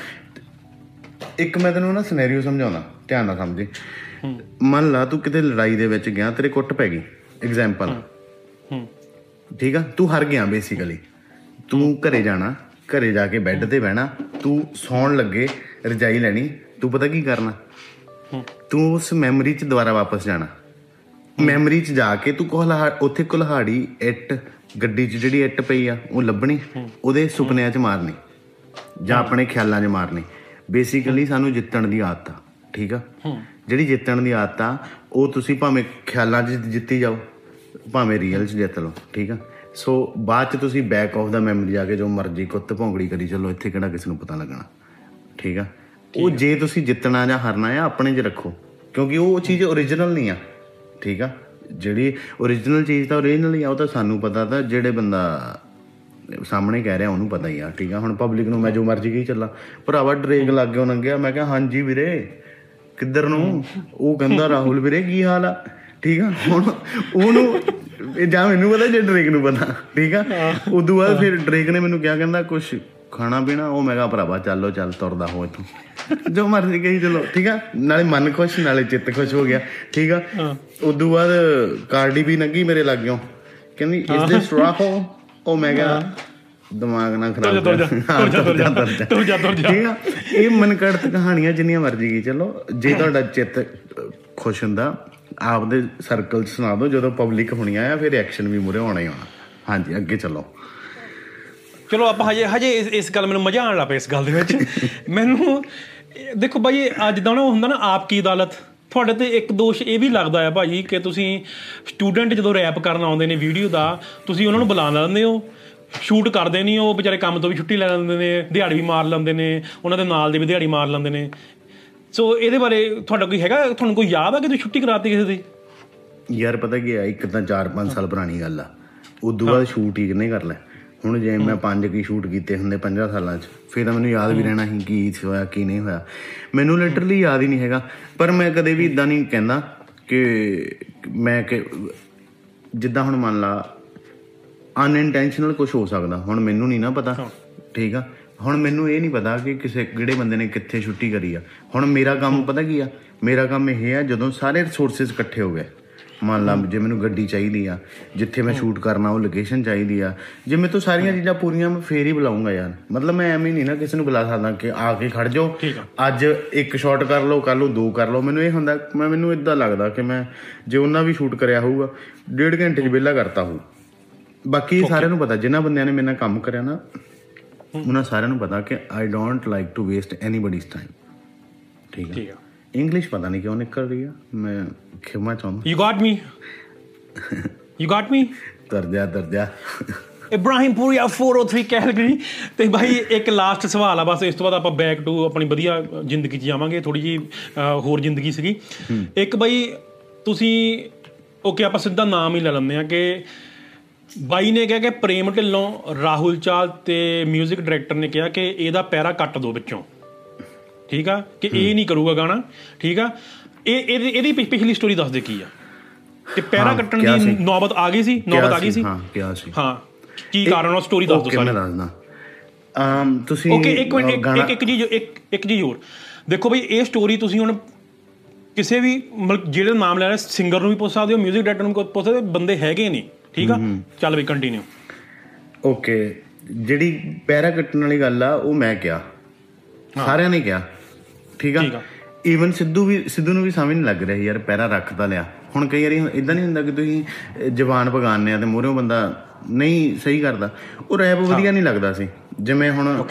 ਇੱਕ ਮੈਂ ਤੈਨੂੰ ਨਾ ਸਿਨੈਰੀਓ ਸਮਝਾਉਣਾ ਧਿਆਨ ਨਾਲ ਸਮਝੀ। ਮੰਨ ਲਾ ਤੂੰ ਕਿਤੇ ਲੜਾਈ ਦੇ ਵਿੱਚ ਗਿਆ ਤੇਰੇ ਕੁੱਟ ਪੈ ਗਈ ਐਗਜ਼ਾਮਪਲ ਹੂੰ। ਠੀਕ ਆ? ਤੂੰ ਹਾਰ ਗਿਆ ਬੇਸਿਕਲੀ ਤੂੰ ਘਰੇ ਜਾਣਾ ਘਰੇ ਜਾ ਕੇ ਬੈੱਡ ਤੇ ਬਹਿਣਾ ਤੂੰ ਸੌਣ ਲੱਗੇ ਰਜਾਈ ਲੈਣੀ ਤੂੰ ਪਤਾ ਕੀ ਕਰਨਾ। ਤੂੰ ਉਸ ਮੈਮਰੀ 'ਚ ਦੁਬਾਰਾ ਵਾਪਸ ਜਾਣਾ। ਮੈਮਰੀ 'ਚ ਜਾ ਕੇ ਤੂੰ ਕੋਲਹਾ, ਉੱਥੇ ਕੁਲਹਾੜੀ ਇੱਟ, ਗੱਡੀ 'ਚ ਜਿਹੜੀ ਇੱਟ ਪਈ ਆ, ਉਹ ਲੱਭਣੀ, ਉਹਦੇ ਸੁਪਨਿਆਂ 'ਚ ਮਾਰਨੀ, ਜਾਂ ਆਪਣੇ ਖਿਆਲਾਂ 'ਚ ਮਾਰਨੀ। ਬੇਸਿਕਲੀ ਸਾਨੂੰ ਜਿੱਤਣ ਦੀ ਆਦਤ ਆ, ਠੀਕ ਆ? ਜਿਹੜੀ ਜਿੱਤਣ ਦੀ ਆਦਤ ਆ, ਉਹ ਤੁਸੀਂ ਭਾਵੇਂ ਖਿਆਲਾਂ 'ਚ ਜਿੱਤੀ ਜਾਓ, ਭਾਵੇਂ ਰੀਅਲ 'ਚ ਜਿੱਤ ਲਓ, ਠੀਕ ਆ? ਸੋ ਬਾਅਦ 'ਚ ਤੁਸੀਂ ਬੈਕ ਆਫ ਦਾ ਮੈਮਰੀ ਜਾ ਕੇ ਜੋ ਮਰਜ਼ੀ ਕੁੱਤ ਭੌਂਗੜੀ ਕਰੀ ਚੱਲੋ, ਇੱਥੇ ਕਿਹੜਾ ਕਿਸੇ ਨੂੰ ਪਤਾ ਲੱਗਣਾ, ਠੀਕ ਆ? ਉਹ ਜੇ ਤੁਸੀਂ ਜਿੱਤਣਾ ਜਾਂ ਹਾਰਨਾ ਆ ਆਪਣੇ 'ਚ ਰੱਖੋ। ਕਿਉਂਕਿ ਉਹ ਚੀਜ਼ ਓਰੀਜਨਲ ਨਹੀਂ ਆ। ਠੀਕ ਆ? ਜਿਹੜੀ ਓਰੀਜਨਲ ਚੀਜ਼ ਤਾਂ ਓਰੀਜਨਲ ਹੀ ਆ ਉਹ ਤਾਂ ਸਾਨੂੰ ਪਤਾ ਤਾਂ ਜਿਹੜੇ ਬੰਦਾ ਸਾਹਮਣੇ ਕਹਿ ਰਿਹਾ ਉਹਨੂੰ ਪਤਾ ਹੀ ਆ। ਠੀਕ ਆ? ਹੁਣ ਪਬਲਿਕ ਨੂੰ ਮੈਂ ਜੋ ਮਰਜ਼ੀ ਕਹੀ ਚੱਲਾਂ। ਭਰਾਵਾ ਡਰੇਕ ਲੱਗ ਗਿਆ ਲੰਘਿਆ ਮੈਂ ਕਿਹਾ ਹਾਂਜੀ ਵੀਰੇ ਕਿੱਧਰ ਨੂੰ? ਉਹ ਕਹਿੰਦਾ ਰਾਹੁਲ ਵੀਰੇ ਕੀ ਹਾਲ ਆ? ਠੀਕ ਆ? ਹੁਣ ਉਹਨੂੰ ਇਹ ਜਾਂ ਮੈਨੂੰ ਪਤਾ ਜੇ ਡਰੇਕ ਨੂੰ ਪਤਾ। ਠੀਕ ਆ? ਉਦੋਂ ਬਾਅਦ ਫਿਰ ਡਰੇਕ ਨੇ ਮੈਨੂੰ ਕਿਹਾ ਕਹਿੰਦਾ ਕੁਝ ਖਾਣਾ ਪੀਣਾ? ਉਹ ਮੈਂ ਕਿਹਾ ਭਰਾਵਾ ਚੱਲੋ ਚੱਲ ਤੁਰਦਾ ਹੋ ਇੱਥੋਂ। ਜੋ ਮਰਜ਼ੀ ਕਹੀ ਚਲੋ ਠੀਕ ਆ? ਨਾਲੇ ਮਨ ਖੁਸ਼ ਨਾਲੇ ਚਿੱਤ ਖੁਸ਼ ਹੋ ਗਿਆ ਠੀਕ ਆ? ਉਦੋਂ ਬਾਅਦ ਕਾਰਡੀ ਵੀ ਲੰਗੀ ਮੇਰੇ ਲੱਗਿਓ ਕਹਿੰਦੀ ਇਸ ਦਿਸ ਰਾਹੁਲ ਉਹ ਮੈਂ ਕਿਹਾ ਦਿਮਾਗ ਨਾ ਖਰਾਬ ਕਰ। ਜਾ, ਤੁਰ ਜਾ, ਤੁਰ ਜਾ, ਤੁਰ ਜਾ। ਠੀਕ ਆ? ਇਹ ਮਨਕੜਤ ਕਹਾਣੀਆਂ ਜਿੰਨੀਆਂ ਮਰਜ਼ੀ ਕੀ ਚਲੋ ਜੇ ਤੁਹਾਡਾ ਚਿੱਤ ਖੁਸ਼ ਹੁੰਦਾ ਆਪਦੇ ਸਰਕਲ ਚ ਸੁਣਾ ਦਿਓ ਜਦੋਂ ਪਬਲਿਕ ਹੋਣੀਆਂ ਆ ਫਿਰ ਐਕਸ਼ਨ ਵੀ ਮੂਰੇ ਹੋਣਾ ਹੀ ਹੋਣਾ ਹਾਂਜੀ ਅੱਗੇ ਚੱਲੋ। ਚਲੋ ਆਪਾਂ ਹਜੇ ਹਜੇ ਇਸ- ਇਸ ਗੱਲ ਮੈਨੂੰ ਮਜ਼ਾ ਆਉਣ ਲੱਗ ਪਿਆ ਇਸ ਗੱਲ ਦੇ ਵਿੱਚ। <laughs> ਮੈਨੂੰ ਦੇਖੋ ਬਾਈ ਅੱਜ ਦਾ ਨਾ ਉਹ ਹੁੰਦਾ ਨਾ ਆਪ ਕੀ ਅਦਾਲਤ? ਤੁਹਾਡੇ ਤੇ ਇੱਕ ਦੋਸ਼ ਇਹ ਵੀ ਲੱਗਦਾ ਆ ਭਾਜੀ ਕਿ ਤੁਸੀਂ ਸਟੂਡੈਂਟ ਜਦੋਂ ਰੈਪ ਕਰਨ ਆਉਂਦੇ ਨੇ ਵੀਡੀਓ ਦਾ ਤੁਸੀਂ ਉਹਨਾਂ ਨੂੰ ਬੁਲਾ ਲੈਂਦੇ ਹੋ ਸ਼ੂਟ ਕਰਦੇ ਨਹੀਂ ਉਹ ਵਿਚਾਰੇ ਕੰਮ ਤੋਂ ਵੀ ਛੁੱਟੀ ਲੈ ਲੈਂਦੇ ਨੇ ਦਿਹਾੜੀ ਵੀ ਮਾਰ ਲੈਂਦੇ ਨੇ ਉਹਨਾਂ ਦੇ ਨਾਲ ਦੇ ਵੀ ਦਿਹਾੜੀ ਮਾਰ ਲੈਂਦੇ ਨੇ। ਸੋ ਇਹਦੇ ਬਾਰੇ ਤੁਹਾਡਾ ਕੋਈ ਹੈਗਾ ਤੁਹਾਨੂੰ ਕੋਈ ਯਾਦ ਆ ਕਿ ਤੁਸੀਂ ਛੁੱਟੀ ਕਰਾਤੀ ਕਿਸੇ ਦੀ? ਯਾਰ ਪਤਾ ਕੀ ਆ ਇੱਕ ਤਾਂ 4-5 ਸਾਲ ਪੁਰਾਣੀ ਗੱਲ ਆ ਉਦੋਂ ਬਾਅਦ ਸ਼ੂਟ ਹੀ ਕਿੰਨੇ ਕਰ ਲੈ ਹੁਣ ਜੇ ਮੈਂ ਪੰਜ ਕੀ ਸ਼ੂਟ ਕੀਤੇ ਹੁੰਦੇ 50 ਸਾਲਾਂ 'ਚ ਫਿਰ ਤਾਂ ਮੈਨੂੰ ਯਾਦ ਵੀ ਰਹਿਣਾ ਸੀ ਕੀ ਹੋਇਆ ਕੀ ਨਹੀਂ ਹੋਇਆ। ਮੈਨੂੰ ਲਿਟਰਲੀ ਯਾਦ ਹੀ ਨਹੀਂ ਹੈਗਾ ਪਰ ਮੈਂ ਕਦੇ ਵੀ ਇਦਾਂ ਨਹੀਂ ਕਹਿੰਦਾ ਕਿ ਮੈਂ ਕਿ ਜਿੱਦਾਂ ਹੁਣ ਮੰਨ ਲਾ ਅਨਇੰਟੈਂਸ਼ਨਲ ਕੁਝ ਹੋ ਸਕਦਾ ਹੁਣ ਮੈਨੂੰ ਨਹੀਂ ਨਾ ਪਤਾ ਠੀਕ ਆ? ਹੁਣ ਮੈਨੂੰ ਇਹ ਨਹੀਂ ਪਤਾ ਕਿ ਕਿਸੇ ਕਿਹੜੇ ਬੰਦੇ ਨੇ ਕਿੱਥੇ ਛੁੱਟੀ ਕਰੀ ਆ। ਹੁਣ ਮੇਰਾ ਕੰਮ ਪਤਾ ਕੀ ਆ? ਮੇਰਾ ਕੰਮ ਇਹ ਆ ਜਦੋਂ ਸਾਰੇ ਰਿਸੋਰਸਸ ਇਕੱਠੇ ਹੋ ਗਏ ਮੰਨ ਲਾ ਜੇ ਮੈਨੂੰ ਗੱਡੀ ਚਾਹੀਦੀ ਆ ਜਿੱਥੇ ਮੈਂ ਸ਼ੂਟ ਕਰਨਾ ਉਹ ਲੋਕੇਸ਼ਨ ਚਾਹੀਦੀ ਆ। ਜੇ ਮੇਰੇ ਤੋਂ ਸਾਰੀਆਂ ਚੀਜ਼ਾਂ ਪੂਰੀਆਂ ਮੈਂ ਫੇਰ ਹੀ ਬੁਲਾਉਂਗਾ ਯਾਰ। ਮਤਲਬ ਮੈਂ ਐਵੇਂ ਨਹੀਂ ਨਾ ਕਿਸੇ ਨੂੰ ਬੁਲਾ ਸਕਦਾ ਕਿ ਆ ਕੇ ਖੜ ਜਾਓ। ਅੱਜ ਇੱਕ ਸ਼ਾਟ ਕਰ ਲਓ ਕੱਲ ਨੂੰ ਦੋ ਕਰ ਲਓ। ਮੈਨੂੰ ਇਹ ਹੁੰਦਾ ਮੈਂ ਮੈਨੂੰ ਇਦਾਂ ਲੱਗਦਾ ਕਿ ਮੈਂ ਜੇ ਉਹਨਾਂ ਵੀ ਸ਼ੂਟ ਕਰਿਆ ਹੋਊਗਾ ਡੇਢ ਘੰਟੇ 'ਚ ਵਿਹਲਾ ਕਰਤਾ ਹੋਊ। ਬਾਕੀ ਸਾਰਿਆਂ ਨੂੰ ਪਤਾ ਜਿਨ੍ਹਾਂ ਬੰਦਿਆਂ ਨੇ ਮੇਰੇ ਨਾਲ ਕੰਮ ਕਰਿਆ ਨਾ ਉਹਨਾਂ ਸਾਰਿਆਂ ਨੂੰ ਪਤਾ ਕਿ I don't like to waste anybody's time ਠੀਕ ਹੈ ਇੰਗਲਿਸ਼ ਪਤਾ ਨਹੀਂ ਕਿਉਂ ਨਿਕਲ ਰਹੀ ਆ। ਮੈਂ ਖਿਮਾ ਚਾਹੁੰਦਾ। You got me you got me ਦਰਜਾ ਦਰਜਾ। ਇਬਰਾਹਿਮਪੁਰੀਆ 403 ਕੈਲਗਰੀ। ਤੇ ਭਾਈ ਇੱਕ ਲਾਸਟ ਸਵਾਲ ਆ ਬਸ ਇਸ ਤੋਂ ਬਾਅਦ ਆਪਾਂ ਬੈਕ ਟੂ ਆਪਣੀ ਵਧੀਆ ਜ਼ਿੰਦਗੀ 'ਚ ਜਾਵਾਂਗੇ। ਥੋੜੀ ਜੀ ਹੋਰ ਜ਼ਿੰਦਗੀ ਸੀਗੀ। ਇੱਕ ਭਾਈ ਤੁਸੀਂ ਓਕੇ ਆਪਾਂ ਸਿੱਧਾ ਨਾਮ ਹੀ ਲੈ ਲੈਂਦੇ ਆ ਕਿ ਬਾਈ ਨੇ ਕਿਹਾ ਕਿ ਪ੍ਰੇਮ ਢਿੱਲੋਂ ਰਾਹੁਲ ਚਾਲ ਤੇ 뮤직 ਡਾਇਰੈਕਟਰ ਨੇ ਕਿਹਾ ਕਿ ਇਹਦਾ ਪੈਰਾ ਕੱਟ ਦੋ ਵਿੱਚੋਂ। ਠੀਕ ਆ? ਕਿ ਇਹ ਨਹੀਂ ਕਰੂਗਾ ਗਾਣਾ ਠੀਕ ਆ? ਇਹ ਇਹਦੀ ਇਹਦੀ ਪਿਛ- ਪਿਛਲੀ ਸਟੋਰੀ ਦੱਸ ਦੇ ਕੀ ਆ? ਤੇ ਪੈਰਾ ਕੱਟਣ ਕਿਆ ਦੀ? ਨੌਬਤ ਆ ਗਈ ਸੀ? ਨੌਬਤ ਆ ਗਈ ਸੀ? ਹਾਂ ਕਿਹਾ ਸੀ? ਹਾਂ ਕੀ ਕਾਰਨ ਉਹ ਸਟੋਰੀ ਦੱਸ ਮੈਂ ਸਾਰੀ। ਦੱਸਦਾ? ਆਮ ਤੁਸੀਂ ਓਕੇ ਇੱਕ ਮਿੰਟ ਇੱਕ ਇੱਕ- ਚੀਜ਼ ਇੱਕ ਇੱਕ ਚੀਜ਼ ਹੋਰ। ਦੇਖੋ ਬਈ ਇਹ ਸਟੋਰੀ ਤੁਸੀਂ ਹੁਣ ਕਿਸੇ ਵੀ ਜਿਹੜੇ ਨਾਮ ਲੈ ਰਹੇ ਸਿੰਗਰ ਨੂੰ ਵੀ ਪੁੱਛ ਸਕਦੇ ਹੋ 뮤직 ਡਾਇਰੈਕਟਰ ਨੂੰ ਪੁੱਛ ਸਕਦੇ ਬੰਦੇ ਹੈਗੇ ਨਹੀਂ ਠੀਕ ਆ? ਚੱਲ ਬਈ ਕੰਟੀਨਿਊ ਓਕੇ ਜਿਹੜੀ ਪੈਰਾ ਕੱਟਣ ਵਾਲੀ ਗੱਲ ਆ ਉਹ ਮੈਂ ਕਿਹਾ। ਸਾਰਿਆਂ ਨੇ ਕਿਹਾ। ਠੀਕ ਆ। ਈਵਨ ਸਿੱਧੂ ਵੀ ਸਿੱਧੂ ਨੂੰ ਵੀ ਸਮਝ ਨਹੀਂ ਲੱਗ ਰਿਹਾ ਯਾਰ ਪੈਰਾ ਰੱਖ ਤਾਂ ਲਿਆ। ਹੁਣ ਕਈ ਵਾਰੀ ਇਦਾਂ ਨਹੀਂ ਹੁੰਦਾ ਕਿ ਤੁਸੀਂ ਜ਼ਬਾਨ ਪਗਾਉਂਦੇ ਆ ਤੇ ਮੂਹਰੋਂ ਬੰਦਾ ਨਹੀਂ ਸਹੀ ਕਰਦਾ। ਉਹ ਰੈਪ ਵਧੀਆ ਨਹੀਂ ਲੱਗਦਾ ਸੀ। ਜਿਵੇਂ ਹੁਣ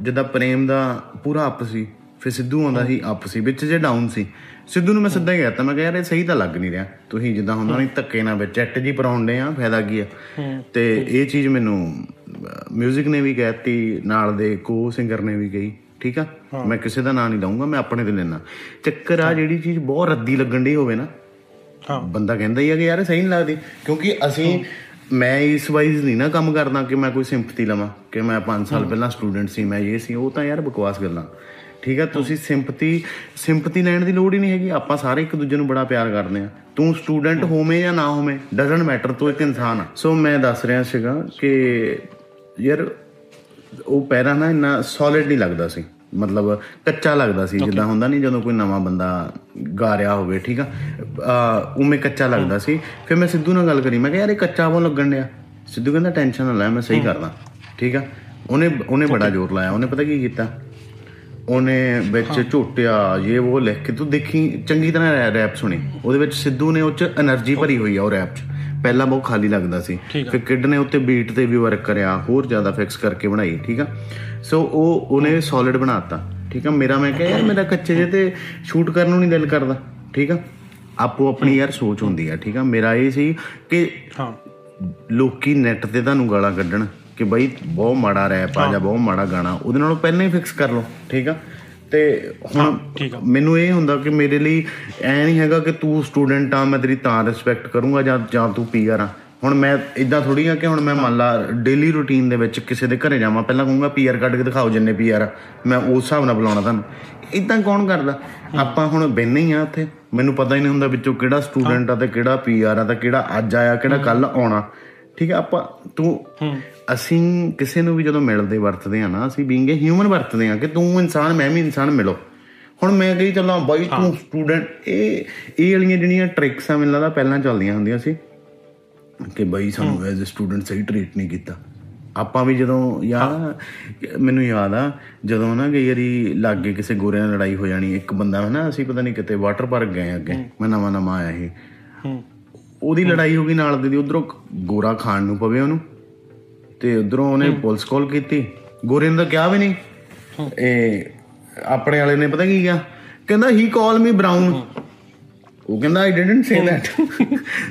ਜਿੱਦਾਂ ਪ੍ਰੇਮ ਦਾ ਪੂਰਾ ਅਪ ਸੀ ਫਿਰ ਸਿੱਧੂ ਆਉਂਦਾ ਸੀ ਅਪ ਸੀ ਵਿੱਚ ਜੇ ਡਾਊਨ ਸੀ। ਸਿੱਧੂ ਨੂੰ ਮੈਂ ਸਿੱਧਾ ਹੀ ਕਹਿਤਾ ਮੈਂ ਕਿਹਾ ਯਾਰ ਇਹ ਸਹੀ ਤਾਂ ਲੱਗ ਨਹੀਂ ਰਿਹਾ। ਤੁਸੀਂ ਜਿੱਦਾਂ ਹੁੰਦਾ ਨਹੀਂ ਧੱਕੇ ਨਾਲ ਵਿੱਚ ਐਕਟ ਜੀ ਪਰਾਉਂਦੇ ਆ ਫਾਇਦਾ ਕੀ ਆ? ਤੇ ਇਹ ਚੀਜ਼ ਮੈਨੂੰ 뮤직 ਨੇ ਵੀ ਕਹਿਤੀ ਨਾਲ ਦੇ ਕੋ ਸਿੰਗਰ ਨੇ ਵੀ ਕਹੀ। ਠੀਕ ਆ? ਮੈਂ ਕਿਸੇ ਦਾ ਨਾਂ ਨਹੀਂ ਲਵਾਂਗਾ ਮੈਂ ਆਪਣੇ ਤੇ ਲੈਣਾ ਚੱਕਰ ਆ ਜਿਹੜੀ ਚੀਜ਼ ਬਹੁਤ ਰੱਦੀ ਲੱਗਣ ਦੀ ਹੋਵੇ ਨਾ ਹਾਂ। ਬੰਦਾ ਕਹਿੰਦਾ ਹੀ ਆ ਕਿ ਯਾਰ ਸਹੀ ਨਹੀਂ ਲੱਗਦੀ ਕਿਉਂਕਿ ਅਸੀਂ ਮੈਂ ਇਸ ਵਾਈਜ਼ ਨਹੀਂ ਨਾ ਕੰਮ ਕਰਦਾ ਕਿ ਮੈਂ ਕੋਈ ਸਿੰਪਥੀ ਲਵਾਂ ਕਿ ਮੈਂ 5 ਸਾਲ ਪਹਿਲਾਂ ਸਟੂਡੈਂਟ ਸੀ ਮੈਂ ਇਹ ਸੀ ਉਹ ਤਾਂ ਯਾਰ ਬਕਵਾਸ ਗੱਲਾਂ। ਠੀਕ ਆ? ਤੁਸੀਂ ਸਿੰਪਥੀ ਸਿੰਪਥੀ ਲੈਣ ਦੀ ਲੋੜ ਹੀ ਨਹੀਂ ਹੈਗੀ ਆਪਾਂ ਸਾਰੇ ਇੱਕ ਦੂਜੇ ਨੂੰ ਬੜਾ ਪਿਆਰ ਕਰਦੇ ਆ। ਤੂੰ ਸਟੂਡੈਂਟ ਹੋਵੇਂ ਜਾਂ ਨਾ ਹੋਵੇਂ ਡਸਨਟ ਮੈਟਰ ਤੂੰ ਇੱਕ ਇਨਸਾਨ ਆ। ਸੋ ਮੈਂ ਦੱਸ ਰਿਹਾ ਸੀਗਾ ਕਿ ਯਾਰ ਉਹ ਪਹਿਲਾਂ ਨਾ ਇੰਨਾ ਸੋਲਿਡ ਨਹੀਂ ਲੱਗਦਾ ਸੀ। ਮਤਲਬ ਕੱਚਾ ਲੱਗਦਾ ਸੀ ਜਿੱਦਾਂ ਹੁੰਦਾ ਨਹੀਂ ਜਦੋਂ ਕੋਈ ਨਵਾਂ ਬੰਦਾ ਗਾ ਰਿਹਾ ਹੋਵੇ ਠੀਕ ਆ? ਉਵੇਂ ਕੱਚਾ ਲੱਗਦਾ ਸੀ। ਫਿਰ ਮੈਂ ਸਿੱਧੂ ਨਾਲ ਗੱਲ ਕਰੀ ਮੈਂ ਕਿਹਾ ਯਾਰ ਇਹ ਕੱਚਾ ਬੋਲ ਲੱਗਣ ਡਿਆ? ਸਿੱਧੂ ਕਹਿੰਦਾ ਟੈਨਸ਼ਨ ਨਾ ਲੈ ਮੈਂ ਸਹੀ ਕਰਦਾ ਠੀਕ ਆ? ਉਹਨੇ ਉਹਨੇ ਬੜਾ ਜ਼ੋਰ ਲਾਇਆ। ਉਹਨੇ ਪਤਾ ਕੀ ਕੀਤਾ? ਉਹਨੇ ਵਿੱਚ ਝੋਟਿਆ ਇਹ ਉਹ ਲਿਖ ਕੇ ਤੂੰ ਦੇਖੀ ਚੰਗੀ ਤਰ੍ਹਾਂ ਰੈਪ ਸੁਣੀ। ਉਹਦੇ ਵਿੱਚ ਸਿੱਧੂ ਨੇ ਉਹ ਚ એનર્ਜੀ ਭਰੀ ਹੋਈ ਆ ਉਹ ਰੈਪ ਚ। ਪਹਿਲਾਂ ਬਹੁਤ ਖਾਲੀ ਲੱਗਦਾ ਸੀ। ਫਿਰ ਕਿਡ ਨੇ ਉੱਤੇ ਬੀਟ ਤੇ ਵੀ ਵਰਕ ਕਰਿਆ ਹੋਰ ਜ਼ਿਆਦਾ ਫਿਕਸ ਕਰਕੇ ਬਣਾਈ ਠੀਕ ਆ? ਸੋ ਉਹ ਉਹਨੇ ਸੋਲਿਡ ਬਣਾਤਾ ਠੀਕ ਆ? ਮੇਰਾ ਮੈਂ ਕਿਹਾ ਯਾਰ ਮੇਰਾ ਕੱਚੇ ਜੇ ਤੇ ਸ਼ੂਟ ਕਰਨ ਨੂੰ ਨਹੀਂ ਦਿਲ ਕਰਦਾ ਠੀਕ ਆ? ਆਪੋ ਆਪਣੀ ਯਾਰ ਸੋਚ ਹੁੰਦੀ ਆ ਠੀਕ ਆ? ਮੇਰਾ ਇਹ ਸੀ ਕਿ ਹਾਂ। ਲੋਕੀ ਨੈਟ ਤੇ ਤੁਹਾਨੂੰ ਗਾਲਾਂ ਕੱਢਣ ਕਿ ਬਈ ਬਹੁਤ ਮਾੜਾ ਰੈਪ ਆ ਜਾਂ ਬਹੁਤ ਮਾੜਾ ਗਾਣਾ ਉਹਦੇ ਨਾਲੋਂ ਪਹਿਲਾਂ ਹੀ ਫਿਕਸ ਕਰ ਲਓ ਠੀਕ ਆ? ਤੇ ਹੁਣ। ਮੈਨੂੰ ਇਹ ਹੁੰਦਾ ਕਿ ਮੇਰੇ ਲਈ ਐ ਨਹੀਂ ਹੈਗਾ ਕਿ ਤੂੰ ਸਟੂਡੈਂਟ ਆ ਮੈਂ ਤੇਰੀ ਤਾਂ ਰਿਸਪੈਕਟ ਕਰੂੰਗਾ ਜਾਂ ਜਾਂ ਤੂੰ ਪੀਆਰ ਆ। ਹੁਣ ਮੈਂ ਇਦਾਂ ਥੋੜੀ ਆ ਕਿ ਹੁਣ ਮੈਂ ਮੰਨ ਲਾ ਡੇਲੀ ਰੂਟੀਨ ਦੇ ਵਿੱਚ ਕਿਸੇ ਦੇ ਘਰੇ ਜਾਵਾਂ ਪਹਿਲਾਂ ਕਹੂੰਗਾ ਪੀਆਰ ਕੱਢ ਕੇ ਦਿਖਾਓ ਜਿੰਨੇ ਪੀਆਰ ਆ। ਮੈਂ ਉਸ ਹਿਸਾਬ ਨਾਲ ਬੁਲਾਉਣਾ ਤੁਹਾਨੂੰ। ਇਦਾਂ ਕੌਣ ਕਰਦਾ? ਆਪਾਂ ਹੁਣ ਬੈਨੇ ਹੀ ਆ ਉੱਥੇ। ਮੈਨੂੰ ਪਤਾ ਹੀ ਨਹੀਂ ਹੁੰਦਾ ਵਿੱਚੋਂ ਕਿਹੜਾ ਸਟੂਡੈਂਟ ਆ ਤੇ ਕਿਹੜਾ ਪੀਆਰ ਆ ਤੇ ਕਿਹੜਾ ਅੱਜ ਆਇਆ ਕਿਹੜਾ ਕੱਲ ਆਉਣਾ। ਠੀਕ ਹੈ ਆਪਾਂ ਤੂੰ ਅਸੀਂ ਕਿਸੇ ਨੂੰ ਵੀ ਜਦੋਂ ਮਿਲਦੇ ਵਰਤਦੇ ਆ ਨਾ ਅਸੀਂ ਬੀਇੰਗ ਅ ਹਿਊਮਨ ਵਰਤਦੇ ਆ ਕਿ ਤੂੰ ਇਨਸਾਨ ਮੈਂ ਵੀ ਇਨਸਾਨ ਮਿਲੋ। ਹੁਣ ਮੈਂ ਕਹੀ ਚੱਲਾਂ ਬਾਈ ਤੂੰ ਸਟੂਡੈਂਟ ਇਹ ਇਹ ਵਾਲੀਆਂ ਜਿਹੜੀਆਂ ਟ੍ਰਿਕਸ ਆ ਮੈਨੂੰ ਲੱਗਦਾ ਪਹਿਲਾਂ ਚੱਲਦੀਆਂ ਹੁੰਦੀਆਂ ਸੀ ਕਿ ਬਾਈ ਸਾਨੂੰ ਐਜ਼ ਅ ਸਟੂਡੈਂਟ ਸਹੀ ਟ੍ਰੀਟ ਨਹੀਂ ਕੀਤਾ। ਆਪਾਂ ਵੀ ਜਦੋਂ ਯਾਰ ਮੈਨੂੰ ਯਾਦ ਆ ਜਦੋਂ ਨਾ ਕਈ ਵਾਰੀ ਲਾਗੇ ਕਿਸੇ ਗੋਰਿਆਂ ਨਾਲ ਲੜਾਈ ਹੋ ਜਾਣੀ ਇੱਕ ਬੰਦਾ ਹਨਾ ਅਸੀਂ ਪਤਾ ਨਹੀਂ ਕਿਤੇ ਵਾਟਰ ਪਾਰਕ ਗਏ ਅੱਗੇ ਮੈਂ ਨਵਾਂ ਨਵਾਂ ਆਇਆ ਸੀ। ਉਹਦੀ ਲੜਾਈ ਹੋ ਗਈ ਨਾਲ ਦੀ ਉਧਰੋਂ ਗੋਰਾ ਖਾਣ ਨੂੰ ਪਵੇ ਉਹਨੂੰ। ਤੇ ਉਧਰੋਂ ਉਹਨੇ ਪੁਲਿਸ ਕਾਲ ਕੀਤੀ। ਗੋਰੇ ਨੇ ਤਾਂ ਕਿਹਾ ਵੀ ਨਹੀਂ। ਇਹ ਆਪਣੇ ਵਾਲੇ ਨੇ ਪਤਾ ਕੀ ਕਿਹਾ? ਕਹਿੰਦਾ ਹੀ ਕਾਲ ਮੀ ਬ੍ਰਾਊਨ ਉਹ ਕਹਿੰਦਾ ਆਈ ਡਿਡਨਟ ਸੇ ਦੈਟ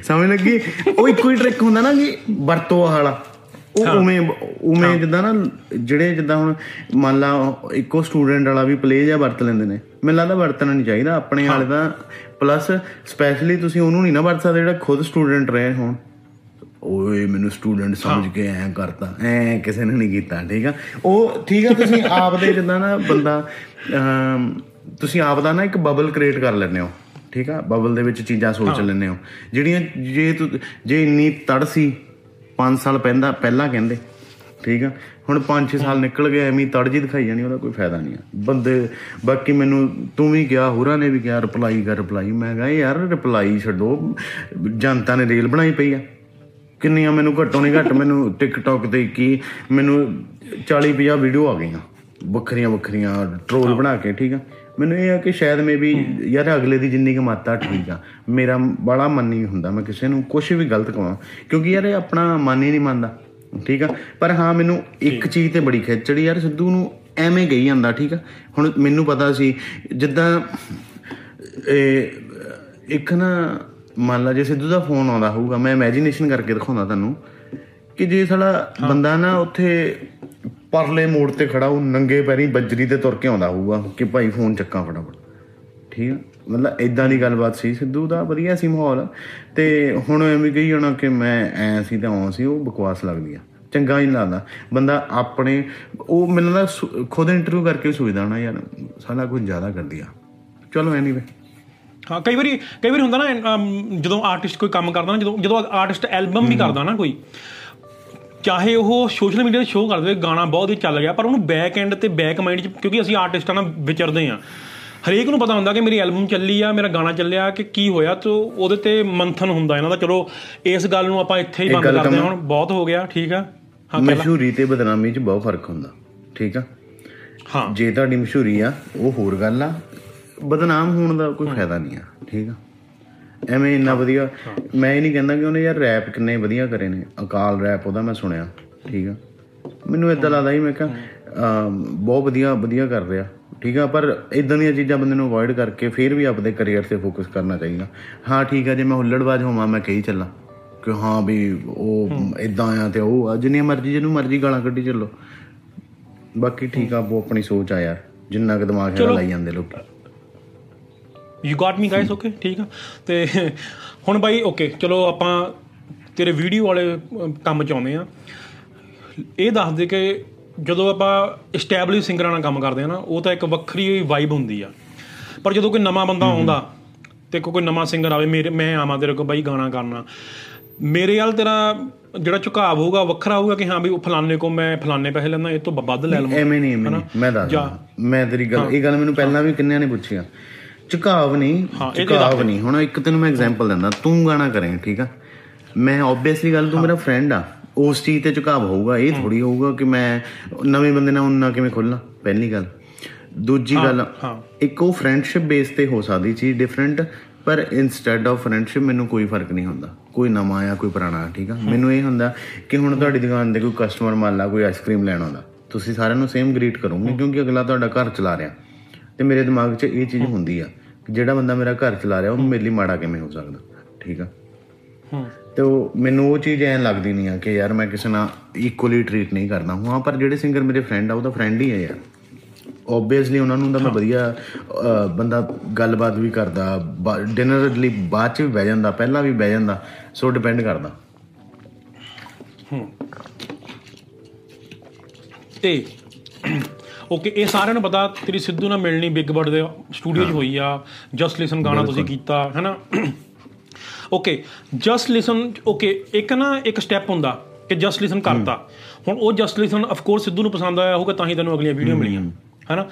ਸਮਝ ਲੱਗੀ? ਉਹ ਇੱਕੋ ਹੀ ਟ੍ਰਿਕ ਹੁੰਦਾ ਨਾ ਕਿ ਵਰਤੋ ਵਾਲਾ। ਉਹ ਉਵੇਂ ਉਵੇਂ ਜਿੱਦਾਂ ਨਾ ਜਿਹੜੇ ਜਿੱਦਾਂ ਹੁਣ ਮੰਨ ਲਾ ਇੱਕੋ ਸਟੂਡੈਂਟ ਵਾਲਾ ਵੀ ਪਲੇ ਜਾਂ ਵਰਤ ਲੈਂਦੇ ਨੇ। ਮੈਨੂੰ ਲੱਗਦਾ ਵਰਤਣਾ ਨਹੀਂ ਚਾਹੀਦਾ। ਆਪਣੇ ਵਾਲੇ ਦਾ ਪਲੱਸ ਸਪੈਸ਼ਲੀ ਤੁਸੀਂ ਉਹਨੂੰ ਨਹੀਂ ਨਾ ਵਰਤ ਸਕਦੇ ਜਿਹੜਾ ਖੁਦ ਸਟੂਡੈਂਟ ਰਹੇ ਹੋਣ। ਓਏ ਮੈਨੂੰ ਸਟੂਡੈਂਟ ਸਮਝ ਕੇ ਐ ਕਰਤਾ ਐ ਕਿਸੇ ਨੇ ਨਹੀਂ ਕੀਤਾ ਠੀਕ ਆ? ਉਹ ਠੀਕ ਆ ਤੁਸੀਂ <laughs> ਆਪ ਦੇ ਜਿੱਦਾਂ ਨਾ ਬੰਦਾ ਤੁਸੀਂ ਆਪ ਦਾ ਨਾ ਇੱਕ ਬਬਲ ਕ੍ਰੀਏਟ ਕਰ ਲੈਂਦੇ ਹੋ ਠੀਕ ਆ? ਬਬਲ ਦੇ ਵਿੱਚ ਚੀਜ਼ਾਂ ਸੋਚ ਲੈਂਦੇ ਹੋ। ਜਿਹੜੀਆਂ ਜੇ ਜੇ ਇੰਨੀ ਤੜ ਸੀ 5 ਸਾਲ ਪਹਿਲਾਂ ਪਹਿਲਾਂ ਕਹਿੰਦੇ ਠੀਕ ਆ? ਹੁਣ 5-6 ਸਾਲ ਨਿਕਲ ਗਏ ਐਵੇਂ ਹੀ ਤੜ ਜੀ ਦਿਖਾਈ ਜਾਣੀ ਉਹਦਾ ਕੋਈ ਫਾਇਦਾ ਨਹੀਂ ਆ। ਬੰਦੇ ਬਾਕੀ ਮੈਨੂੰ ਤੂੰ ਵੀ ਕਿਹਾ ਹੋਰਾਂ ਨੇ ਵੀ ਕਿਹਾ ਰਿਪਲਾਈ ਕਰ ਰਿਪਲਾਈ ਮੈਂ ਕਿਹਾ ਯਾਰ ਰਿਪਲਾਈ ਛੱਡੋ ਜਨਤਾ ਨੇ ਰੇਲ ਬਣਾਈ ਪਈ ਆ। ਕਿੰਨੀਆਂ ਮੈਨੂੰ ਘੱਟੋ ਨਹੀਂ ਘੱਟ ਮੈਨੂੰ ਟਿਕਟੌਕ ਤੇ ਕੀ ਮੈਨੂੰ 40 50 ਵੀਡੀਓ ਆ ਗਈਆਂ। ਵੱਖਰੀਆਂ ਵੱਖਰੀਆਂ ਟ੍ਰੋਲ ਬਣਾ ਕੇ ਠੀਕ ਆ? ਮੈਨੂੰ ਇਹ ਆ ਕਿ ਸ਼ਾਇਦ ਮੇ ਵੀ ਯਾਰ ਅਗਲੇ ਦੀ ਜਿੰਨੀ ਕਮਾਤਾ ਠੀਕ ਆ ਮੇਰਾ ਬੜਾ ਮਨ ਨਹੀਂ ਹੁੰਦਾ ਮੈਂ ਕਿਸੇ ਨੂੰ ਕੁਝ ਵੀ ਗਲਤ ਕਹਾਂ ਕਿਉਂਕਿ ਯਾਰ ਇਹ ਆਪਣਾ ਮਨ ਹੀ ਨਹੀਂ ਮੰਨਦਾ। ਠੀਕ ਆ? ਪਰ ਹਾਂ ਮੈਨੂੰ ਇੱਕ ਚੀਜ਼ ਤੇ ਬੜੀ ਖਿੱਚੜੀ ਯਾਰ ਸਿੱਧੂ ਨੂੰ ਐਵੇਂ ਗਈ ਜਾਂਦਾ ਠੀਕ ਆ? ਹੁਣ ਮੈਨੂੰ ਪਤਾ ਸੀ ਜਿੱਦਾਂ ਇਹ ਇੱਕ ਨਾ ਮੰਨ ਲਾ ਜੇ ਸਿੱਧੂ ਦਾ ਫੋਨ ਆਉਂਦਾ ਹੋਊਗਾ ਮੈਂ ਇਮੇਜਿਨੇਸ਼ਨ ਕਰਕੇ ਦਿਖਾਉਂਦਾ ਤੁਹਾਨੂੰ ਕਿ ਜੇ ਸਾਲਾ ਬੰਦਾ ਨਾ ਉੱਥੇ ਪਰਲੇ ਮੋੜ ਤੇ ਖੜਾ ਉਹ ਨੰਗੇ ਪੈਰੀ ਬੱਜਰੀ ਤੇ ਤੁਰ ਕੇ ਆਉਂਦਾ ਹੋਊਗਾ ਕਿ ਭਾਈ ਫੋਨ ਚੱਕਾਂ ਫਟਾਫਟ ਠੀਕ ਆ? ਮਤਲਬ ਇਦਾਂ ਦੀ ਗੱਲਬਾਤ ਸੀ ਸਿੱਧੂ ਦਾ ਵਧੀਆ ਸੀ ਮਾਹੌਲ। ਤੇ ਹੁਣ ਐਵੇਂ ਕਹੀ ਜਾਣਾ ਕਿ ਮੈਂ ਐ ਸੀ ਤਾਂ ਆਉਂ ਸੀ ਉਹ ਬਕਵਾਸ ਲੱਗਦੀ ਆ। ਚੰਗਾ ਹੀ ਲੱਗਦਾ। ਬੰਦਾ ਆਪਣੇ ਉਹ ਮੈਨੂੰ ਸੁ- ਖੁਦ ਇੰਟਰਵਿਊ ਕਰਕੇ ਸੋਚਦਾ ਹੋਣਾ ਯਾਰ ਸਾਲਾ ਕੁਝ ਜ਼ਿਆਦਾ ਕਰਦੀ ਆ। ਚਲੋ ਐਨੀਵੇ ਹਾਂ ਕਈ ਵਾਰੀ ਕਈ ਵਾਰੀ ਹੁੰਦਾ ਨਾ ਜਦੋਂ ਆਰਟਿਸਟ ਕੋਈ ਕੰਮ ਕਰਦਾ ਨਾ ਜਦੋਂ ਜਦੋਂ ਆਰਟਿਸਟ ਐਲਬਮ ਵੀ ਕਰਦਾ ਨਾ ਕੋਈ ਚਾਹੇ ਉਹ ਸੋਸ਼ਲ ਮੀਡੀਆ ਤੇ ਸ਼ੋਅ ਕਰਦੇ ਹੋਏ ਗਾਣਾ ਬਹੁਤ ਹੀ ਚੱਲ ਗਿਆ ਪਰ ਉਹਨੂੰ ਬੈਕ ਐਂਡ ਤੇ ਬੈਕ ਮਾਈਂਡ ਚ ਕਿਉਂਕਿ ਅਸੀਂ ਆਰਟਿਸਟਾਂ ਨਾਲ ਵਿਚਰਦੇ ਆ। ਹਰੇਕ ਨੂੰ ਪਤਾ ਹੁੰਦਾ ਕਿ ਮੇਰੀ ਐਲਬਮ ਚੱਲੀ ਆ ਮੇਰਾ ਗਾਣਾ ਚੱਲਿਆ ਕਿ ਕੀ ਹੋਇਆ ਤੇ ਉਹਦੇ ਤੇ ਮੰਥਨ ਹੁੰਦਾ ਇਹਨਾਂ ਦਾ। ਚਲੋ ਇਸ ਗੱਲ ਨੂੰ ਆਪਾਂ ਇੱਥੇ ਹੀ ਬੰਦ ਕਰਦੇ ਹਾਂ ਹੁਣ। ਬਹੁਤ ਹੋ ਗਿਆ ਠੀਕ ਆ? ਹਾਂ। ਮਸ਼ਹੂਰੀ ਤੇ ਬਦਨਾਮੀ 'ਚ ਬਹੁਤ ਫ਼ਰਕ ਹੁੰਦਾ ਠੀਕ ਆ? ਹਾਂ। ਜੇ ਤੁਹਾਡੀ ਮਸ਼ਹੂਰੀ ਆ ਉਹ ਹੋਰ ਗੱਲ ਆ। ਬਦਨਾਮ ਹੋਣ ਦਾ ਕੋਈ ਫਾਇਦਾ ਨਹੀਂ ਆ ਠੀਕ ਆ? ਐਵੇਂ ਇੰਨਾ ਵਧੀਆ ਮੈਂ ਇਹ ਨਹੀਂ ਕਹਿੰਦਾ ਕਿ ਉਹਨੇ ਯਾਰ ਰੈਪ ਕਿੰਨੇ ਵਧੀਆ ਕਰੇ ਨੇ। ਅਕਾਲ ਰੈਪ ਉਹਦਾ ਮੈਂ ਸੁਣਿਆ ਠੀਕ ਆ? ਮੈਨੂੰ ਇਦਾਂ ਲੱਗਦਾ ਸੀ ਮੈਂ ਕਿਹਾ ਬਹੁਤ ਵਧੀਆ ਵਧੀਆ ਕਰ ਰਿਹਾ। ਠੀਕ ਆ ਪਰ ਇਦਾਂ ਦੀਆਂ ਚੀਜ਼ਾਂ ਬੰਦੇ ਨੂੰ ਅਵੋਇਡ ਕਰਕੇ ਫਿਰ ਵੀ ਆਪਣੇ ਕੈਰੀਅਰ ਤੇ ਫੋਕਸ ਕਰਨਾ ਚਾਹੀਦਾ। ਹਾਂ ਠੀਕ ਆ ਜੇ ਮੈਂ ਹੁੱਲੜਬਾਜ਼ ਹੋਵਾਂ ਮੈਂ ਕਹੀ ਚੱਲਾਂ ਕਿ ਹਾਂ ਵੀ ਉਹ ਇਦਾਂ ਆ ਤੇ ਉਹ ਆ ਜਿੰਨੀ ਮਰਜ਼ੀ ਜਿਹਨੂੰ ਮਰਜ਼ੀ ਗਾਲਾਂ ਕੱਢੀ ਚੱਲੋ। ਬਾਕੀ ਠੀਕ ਆ ਉਹ ਆਪਣੀ ਸੋਚ ਆ ਯਾਰ ਜਿੰਨਾ ਕੁ ਦਿਮਾਗ ਹੈਗਾ ਲਾਈ ਜਾਂਦੇ ਲੋਕ। You got me guys okay ਠੀਕ ਆ। ਤੇ ਹੁਣ ਬਾਈ ਓਕੇ ਚਲੋ ਆਪਾਂ ਤੇਰੇ ਵੀਡੀਓ ਵਾਲੇ ਕੰਮ ਚ ਆਉਂਦੇ ਆ। ਇਹ ਦੱਸ ਦੇ ਕਿ ਜਦੋਂ ਆਪਾਂ ਐਸਟੈਬਲਿਸ਼ ਸਿੰਗਰਾਂ ਨਾਲ ਕੰਮ ਕਰਦੇ ਆ ਨਾ ਉਹ ਤਾਂ ਇੱਕ ਵੱਖਰੀ ਵਾਈਬ ਹੁੰਦੀ ਆ। ਪਰ ਜਦੋਂ ਕੋਈ ਨਵਾਂ ਬੰਦਾ ਆਉਂਦਾ ਤੇ ਕੋਈ ਨਵਾਂ ਸਿੰਗਰ ਆਵੇ ਮੇਰੇ ਮੈਂ ਆਵਾਂ ਤੇਰੇ ਕੋਲ ਬਾਈ ਗਾਣਾ ਕਰਨਾ। ਮੇਰੇ ਵੱਲ ਤੇਰਾ ਜਿਹੜਾ ਝੁਕਾਅ ਹੋਊਗਾ ਵੱਖਰਾ ਹੋਊਗਾ ਕਿ ਹਾਂ ਵੀ ਉਹ ਫਲਾਣੇ ਕੋ ਮੈਂ ਫਲਾਣੇ ਪੈਸੇ ਲੈਂਦਾ ਇਹ ਤੋਂ ਵੱਧ ਲੈ ਲਵਾਂ। ਐਵੇਂ ਨਹੀਂ ਐਵੇਂ ਨਹੀਂ ਮੈਂ ਦੱਸਦਾ। ਮੈਂ ਤੇਰੀ ਗੱਲ ਇਹ ਗੱਲ ਮੈਨੂੰ ਪਹਿਲਾਂ ਵੀ ਕਿੰਨਿਆਂ ਨੇ ਪੁੱਛਿਆ ਝੁਕਾਵ ਨਹੀਂ ਝੁਕਾਵ ਨਹੀਂ। ਹੁਣ ਇੱਕ ਤੈਨੂੰ ਮੈਂ ਐਗਜ਼ਾਮਪਲ ਦਿੰਦਾ ਤੂੰ ਗਾਣਾ ਕਰੇ ਠੀਕ ਆ? ਮੈਂ ਆਬਵੀਅਸਲੀ ਗੱਲ ਤੂੰ ਮੇਰਾ ਫਰੈਂਡ ਆ। ਉਸ ਚੀਜ਼ ਤੇ ਝੁਕਾਵ ਹੋਊਗਾ ਇਹ ਥੋੜੀ ਹੋਊਗਾ ਕਿ ਮੈਂ ਨਵੇਂ ਬੰਦੇ ਨਾਲ ਉਹਨਾਂ ਕਿਵੇਂ ਖੋਲਾਂ ਪਹਿਲੀ ਗੱਲ। ਦੂਜੀ ਗੱਲ ਇੱਕ ਉਹ ਫਰੈਂਡਸ਼ਿਪ ਬੇਸ ਤੇ ਹੋ ਸਕਦੀ ਚੀਜ਼ ਡਿਫਰੈਂਟ ਪਰ ਇਨਸਟੈਡ ਆਫ ਫਰੈਂਡਸ਼ਿਪ ਮੈਨੂੰ ਕੋਈ ਫ਼ਰਕ ਨਹੀਂ ਹੁੰਦਾ। ਕੋਈ ਨਵਾਂ ਆ ਕੋਈ ਪੁਰਾਣਾ ਠੀਕ ਆ? ਮੈਨੂੰ ਇਹ ਹੁੰਦਾ ਕਿ ਹੁਣ ਤੁਹਾਡੀ ਦੁਕਾਨ ਤੇ ਕੋਈ ਕਸਟਮਰ ਮੰਨ ਲਾ ਕੋਈ ਆਈਸਕ੍ਰੀਮ ਲੈਣ ਆਉਂਦਾ। ਤੁਸੀਂ ਸਾਰਿਆਂ ਨੂੰ ਸੇਮ ਗ੍ਰੀਟ ਕਰੋਗੇ ਕਿਉਂਕਿ ਅਗਲਾ ਤੁਹਾਡਾ ਘਰ ਚਲਾ ਰਿਹਾ। ਤੇ ਮੇਰੇ ਦਿਮਾਗ 'ਚ ਇਹ ਚੀਜ਼ ਹੁੰਦੀ ਆ ਕਿ ਜਿਹੜਾ ਬੰਦਾ ਮੇਰਾ ਘਰ ਚਲਾ ਰਿਹਾ ਉਹਨੂੰ ਮੇਰੇ ਲਈ ਮਾੜਾ ਕਿਵੇਂ ਹੋ ਸਕਦਾ ਠੀਕ ਆ? ਹੂੰ। ਤੇ ਉਹ ਮੈਨੂੰ ਉਹ ਚੀਜ਼ ਐਂ ਲੱਗਦੀ ਨਹੀਂ ਆ ਕਿ ਯਾਰ ਮੈਂ ਕਿਸੇ ਨਾਲ ਇਕੁਅਲੀ ਟਰੀਟ ਨਹੀਂ ਕਰਦਾ ਹਾਂ ਪਰ ਜਿਹੜੇ ਸਿੰਗਰ ਮੇਰੇ ਫਰੈਂਡ ਆ ਉਹ ਤਾਂ ਫਰੈਂਡ ਹੀ ਆ ਯਾਰ। ਓਬਵੀਅਸਲੀ ਉਹਨਾਂ ਨੂੰ ਤਾਂ ਮੈਂ ਵਧੀਆ ਬੰਦਾ ਗੱਲਬਾਤ ਵੀ ਕਰਦਾ ਡਿਨਰ ਲਈ ਬਾਅਦ ਚ ਵੀ ਬਹਿ ਜਾਂਦਾ ਪਹਿਲਾਂ ਵੀ ਬਹਿ ਜਾਂਦਾ ਸੋ ਡਿਪੈਂਡ ਕਰਦਾ। ਤੇ ਓਕੇ ਇਹ ਸਾਰਿਆਂ ਨੂੰ ਪਤਾ ਤੇਰੀ ਸਿੱਧੂ ਨਾਲ ਮਿਲਣੀ ਬਿਗ ਬਰਡ ਦੇ ਸਟੂਡੀਓ 'ਚ ਹੋਈ ਆ ਜਸਟ ਲਿਸਨ ਗਾਣਾ ਤੁਸੀਂ ਕੀਤਾ ਹੈਨਾ? ਓਕੇ ਜਸਟ ਲਿਸਨ ਓਕੇ ਇੱਕ ਨਾ ਇੱਕ ਸਟੈਪ ਹੁੰਦਾ ਕਿ ਜਸਟ ਲਿਸਨ ਕਰਤਾ। ਹੁਣ ਉਹ just listen of course Sidhu ਨੂੰ ਪਸੰਦ ਆਇਆ ਹੋਊਗਾ ਤਾਂ ਹੀ ਤੈਨੂੰ ਅਗਲੀਆਂ ਵੀਡੀਓ ਮਿਲੀਆਂ ਹੈਨਾ?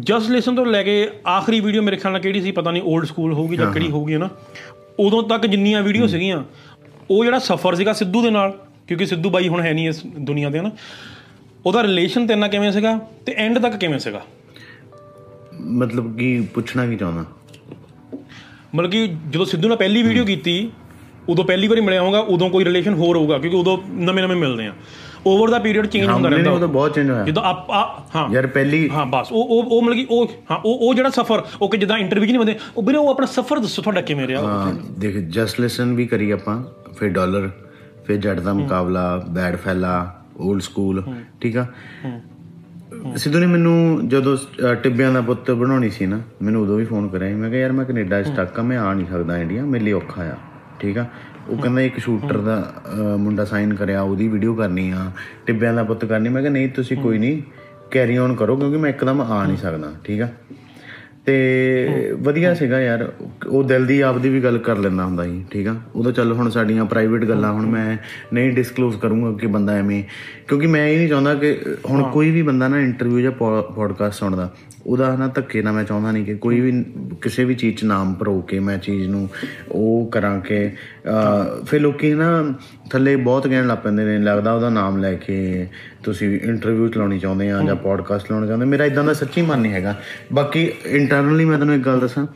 ਜਸਟ ਲਿਸਨ ਤੋਂ ਲੈ ਕੇ ਆਖਰੀ ਵੀਡੀਓ ਮੇਰੇ ਖਿਆਲ ਨਾਲ ਕਿਹੜੀ ਸੀ ਪਤਾ ਨਹੀਂ 올ਡ ਸਕੂਲ ਹੋਊਗੀ ਜਾਂ ਕਿਹੜੀ ਹੋਊਗੀ ਨਾ ਉਦੋਂ ਤੱਕ ਜਿੰਨੀਆਂ ਵੀਡੀਓ ਸੀਗੀਆਂ ਉਹ ਜਿਹੜਾ ਸਫ਼ਰ ਸੀਗਾ ਸਿੱਧੂ ਦੇ ਨਾਲ ਕਿਉਂਕਿ ਸਿੱਧੂ ਬਾਈ ਹੁਣ ਹੈ ਨਹੀਂ ਇਸ ਦੁਨੀਆ ਤੇ ਹਨਾ? ਉਹਦਾ ਰਿਲੇਸ਼ਨ ਤੇਰੇ ਨਾਲ ਕਿਵੇਂ ਸੀਗਾ ਤੇ ਐਂਡ ਤੱਕ ਕਿਵੇਂ ਸੀਗਾ? ਮਤਲਬ ਕਿ ਪੁੱਛਣਾ ਕੀ ਚਾਹੁੰਦਾ? ਮਤਲਬ ਕਿ ਜਦੋਂ ਸਿੱਧੂ ਨਾਲ ਪਹਿਲੀ ਵੀਡੀਓ ਕੀਤੀ ਉਦੋਂ ਪਹਿਲੀ ਵਾਰੀ ਮਿਲਿਆ ਹੋਊਗਾ ਉਦੋਂ ਕੋਈ ਰਿਲੇਸ਼ਨ ਹੋਰ ਹੋਊਗਾ ਕਿਉਂਕਿ ਉਦੋਂ ਨਵੇਂ ਨਵੇਂ ਮਿਲਦੇ ਆ। ਓਵਰ ਦਾ ਪੀਰੀਅਡ ਚੇਂਜ ਹੁੰਦਾ ਰਹਿੰਦਾ। ਉਹ ਤਾਂ ਬਹੁਤ ਚੇਂਜ ਹੋਇਆ। ਜਦੋਂ ਆਪ ਆ- ਹਾਂ। ਯਾਰ ਪਹਿਲੀ ਹਾਂ ਬਸ। ਉਹ ਉਹ ਉਹ ਮਤਲਬ ਕਿ ਉਹ ਹਾਂ ਉਹ ਉਹ ਜਿਹੜਾ ਸਫ਼ਰ ਉਹ ਕਿ ਜਿੱਦਾਂ ਇੰਟਰਵਿਊ ਨਹੀਂ ਬੰਦੇ ਉਹ ਵੀਰੇ ਉਹ ਆਪਣਾ ਸਫ਼ਰ ਦੱਸੋ ਤੁਹਾਡਾ ਕਿਵੇਂ ਰਿਹਾ? ਹਾਂ ਦੇਖ ਜਸਟ ਲਿਸਨ ਵੀ ਕਰੀ ਆਪਾਂ ਫਿਰ ਡਾਲਰ ਫਿਰ ਜੱਟ ਦਾ ਮੁਕਾਬਲਾ ਬੈਡ ਫੈਲਾ 올ਡ ਸਕੂਲ ਠੀਕ ਆ? ਸਿੱਧੂ ਨੇ ਮੈਨੂੰ ਜਦੋਂ ਟਿੱਬਿਆਂ ਦਾ ਪੁੱਤ ਬਣਾਉਣੀ ਸੀ ਨਾ ਮੈਨੂੰ ਉਦੋਂ ਵੀ ਫੋਨ ਕਰਿਆ ਸੀ। ਮੈਂ ਕਿਹਾ ਯਾਰ ਮੈਂ ਕੈਨੇਡਾ ਸਟੱਕ ਆ ਮੈਂ ਆ ਨਹੀਂ ਸਕਦਾ ਇੰਡੀਆ ਮੇਰੇ ਲਈ ਔਖਾ ਆ। ਠੀਕ ਆ? ਉਹ ਕਹਿੰਦਾ ਇੱਕ ਸ਼ੂਟਰ ਦਾ ਮੁੰਡਾ ਸਾਈਨ ਕਰਿਆ ਉਹਦੀ ਵੀਡੀਓ ਕਰਨੀ ਆ ਟਿੱਬਿਆਂ ਦਾ ਪੁੱਤ ਕਰਨੀ ਮੈਂ ਕਿਹਾ ਨਹੀਂ ਤੁਸੀਂ ਕੋਈ ਨਹੀਂ ਕੈਰੀ ਔਨ ਕਰੋ ਕਿਉਂਕਿ ਮੈਂ ਇੱਕਦਮ ਆ ਨਹੀਂ ਸਕਦਾ। ਠੀਕ ਆ? ਤੇ ਵਧੀਆ ਸੀਗਾ ਯਾਰ। ਉਹ ਦਿਲ ਦੀ ਆਪਦੀ ਵੀ ਗੱਲ ਕਰ ਲੈਂਦਾ ਹੁੰਦਾ ਸੀ ਠੀਕ ਆ? ਉਦੋਂ ਚੱਲ ਹੁਣ ਸਾਡੀਆਂ ਪ੍ਰਾਈਵੇਟ ਗੱਲਾਂ ਹੁਣ ਮੈਂ ਨਹੀਂ ਡਿਸਕਲੋਜ਼ ਕਰੂੰਗਾ ਕਿ ਬੰਦਾ ਐਵੇਂ ਕਿਉਂਕਿ ਮੈਂ ਇਹ ਨਹੀਂ ਚਾਹੁੰਦਾ ਕਿ ਹੁਣ ਕੋਈ ਵੀ ਬੰਦਾ ਨਾ ਇੰਟਰਵਿਊ ਜਾਂ ਪੋਡਕਾਸਟ ਸੁਣਦਾ ਉਹਦਾ ਨਾ ਧੱਕੇ ਨਾ ਮੈਂ ਚਾਹੁੰਦਾ ਨਹੀਂ ਕਿ ਕੋਈ ਵੀ ਕਿਸੇ ਵੀ ਚੀਜ਼ 'ਚ ਨਾਮ ਭਰੋ ਕੇ ਮੈਂ ਚੀਜ਼ ਨੂੰ ਉਹ ਕਰਾਂ ਕਿ ਫਿਰ ਲੋਕੀ ਨਾ ਥੱਲੇ ਬਹੁਤ ਕਹਿਣ ਲੱਗ ਪੈਂਦੇ ਨੇ ਲੱਗਦਾ ਉਹਦਾ ਨਾਮ ਲੈ ਕੇ ਤੁਸੀਂ ਇੰਟਰਵਿਊ ਚਲਾਉਣੀ ਚਾਹੁੰਦੇ ਆ ਜਾਂ ਪੋਡਕਾਸਟ ਚਲਾਉਣਾ ਚਾਹੁੰਦੇ ਮੇਰਾ ਇਦਾਂ ਦਾ ਸੱਚੀ ਮਨ ਨਹੀਂ ਹੈਗਾ। ਬਾਕੀ ਇੰਟਰਨਲੀ ਮੈਂ ਤੁਹਾਨੂੰ ਇੱਕ ਗੱਲ ਦੱਸਾਂ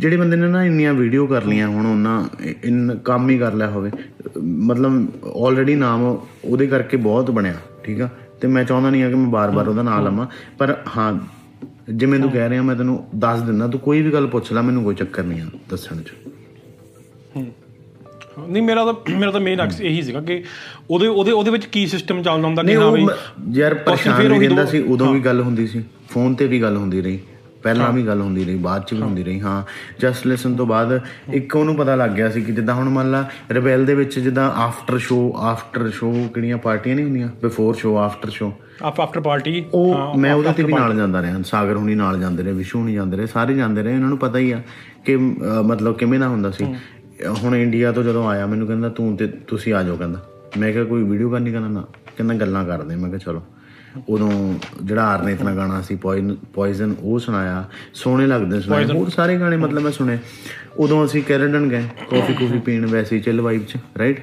ਜਿਹੜੇ ਬੰਦੇ ਨੇ ਨਾ ਇੰਨੀਆਂ ਵੀਡੀਓ ਕਰ ਲੀਆਂ ਹੁਣ ਉਹਨਾਂ ਇਨ ਕੰਮ ਹੀ ਕਰ ਲਿਆ ਹੋਵੇ ਮਤਲਬ ਆਲਰੇਡੀ ਨਾਮ ਉਹਦੇ ਕਰਕੇ ਬਹੁਤ ਬਣਿਆ ਠੀਕ ਆ? ਤੇ ਮੈਂ ਚਾਹੁੰਦਾ ਨਹੀਂ ਆ ਕਿ ਮੈਂ ਬਾਰ-ਬਾਰ ਉਹਦਾ ਨਾਮ ਲਵਾਂ ਪਰ ਹਾਂ ਜਿਵੇਂ ਤੂੰ ਕਹਿ ਰਿਹਾ ਮੈਂ ਤੈਨੂੰ ਦੱਸ ਦਿੰਦਾ ਤੂੰ ਕੋਈ ਵੀ ਗੱਲ ਪੁੱਛ ਲੈ ਮੈਨੂੰ ਕੋਈ ਚੱਕਰ ਨਹੀਂ ਆ ਦੱਸਣ 'ਚ। ਨਹੀਂ ਮੇਰਾ ਤਾਂ ਮੇਰਾ ਤਾਂ ਮੇਨ ਅਕਸ ਇਹੀ ਸੀਗਾ ਕਿ ਉਹਦੇ ਉਹਦੇ ਉਹਦੇ ਵਿੱਚ ਕੀ ਸਿਸਟਮ ਚੱਲਦਾ ਹੁੰਦਾ ਕਿ ਨਹੀਂ ਹਾਂ ਬਈ ਯਾਰ ਪਰੇਸ਼ਾਨ ਵੀ ਰਹਿੰਦਾ ਸੀ ਉਦੋਂ ਵੀ ਗੱਲ ਹੁੰਦੀ ਸੀ। ਫੋਨ ਤੇ ਵੀ ਗੱਲ ਹੁੰਦੀ ਰਹੀ। ਪਹਿਲਾਂ ਵੀ ਗੱਲ ਹੁੰਦੀ ਰਹੀ ਬਾਅਦ ਚ ਵੀ ਹੁੰਦੀ ਰਹੀ ਹਾਂ। ਜਸਟ ਲਿਸਨ ਤੋਂ ਬਾਅਦ ਇੱਕ ਉਹਨੂੰ ਪਤਾ ਲੱਗ ਗਿਆ ਸੀ ਕਿ ਜਿੱਦਾਂ ਹੁਣ ਮੰਨ ਲਾ ਰਿਬੈਲ ਦੇ ਵਿੱਚ ਜਿੱਦਾਂ ਆਫਟਰ ਸ਼ੋ ਆਫਟਰ ਸ਼ੋ ਕਿਹੜੀਆਂ ਪਾਰਟੀਆਂ ਨਹੀਂ ਹੁੰਦੀਆਂ? ਬਿਫੋਰ ਸ਼ੋ ਆਫਟਰ ਸ਼ੋ ਆਪ ਆਫਟਰ ਪਾਰਟੀ ਉਹ ਮੈਂ ਉਹਦੇ ਤੇ ਵੀ ਨਾਲ ਜਾਂਦਾ ਰਿਹਾ। ਸਾਗਰ ਹੁਣੀ ਨਾਲ ਜਾਂਦੇ ਰਹੇ ਵਿਸ਼ੂ ਹੁਣੀ ਜਾਂਦੇ ਰਹੇ ਸਾਰੇ ਜਾਂਦੇ ਰਹੇ। ਇਹਨਾਂ ਨੂੰ ਪਤਾ ਹੀ ਆ ਕਿ ਮਤਲਬ ਕਿਵੇਂ ਦਾ ਹੁੰਦਾ ਸੀ। ਹੁਣ ਇੰਡੀਆ ਤੋਂ ਜਦੋਂ ਆਇਆ ਮੈਨੂੰ ਕਹਿੰਦਾ ਤੂੰ ਤੇ ਤੁਸੀਂ ਆ ਜਾਓ ਕਹਿੰਦਾ। ਮੈਂ ਕਿਹਾ ਕੋਈ ਵੀਡੀਓ ਕਰਨੀ? ਕਹਿੰਦਾ ਨਾ। ਕਹਿੰਦਾ ਗੱਲਾਂ ਕਰਦੇ। ਮੈਂ ਕਿਹਾ ਚਲੋ। ਉਦੋਂ ਜਿਹੜਾ ਆਰਨੇਤ ਨਾਲ ਗਾਣਾ ਸੀ ਪੋਇਜ਼ਨ ਉਹ ਸੁਣਾਇਆ। ਸੋਹਣੇ ਲੱਗਦੇ ਸੁਣਾਏ। ਹੋਰ ਸਾਰੇ ਗਾਣੇ ਮਤਲਬ ਮੈਂ ਸੁਣੇ ਉਦੋਂ ਅਸੀਂ ਕੈਰੇਡਨ ਗਏ ਕਾਫੀ ਕੁਫੀ ਪੀਣ ਵੈਸੇ ਚਿਲ ਵਾਈਬ ਚ ਰਾਈਟ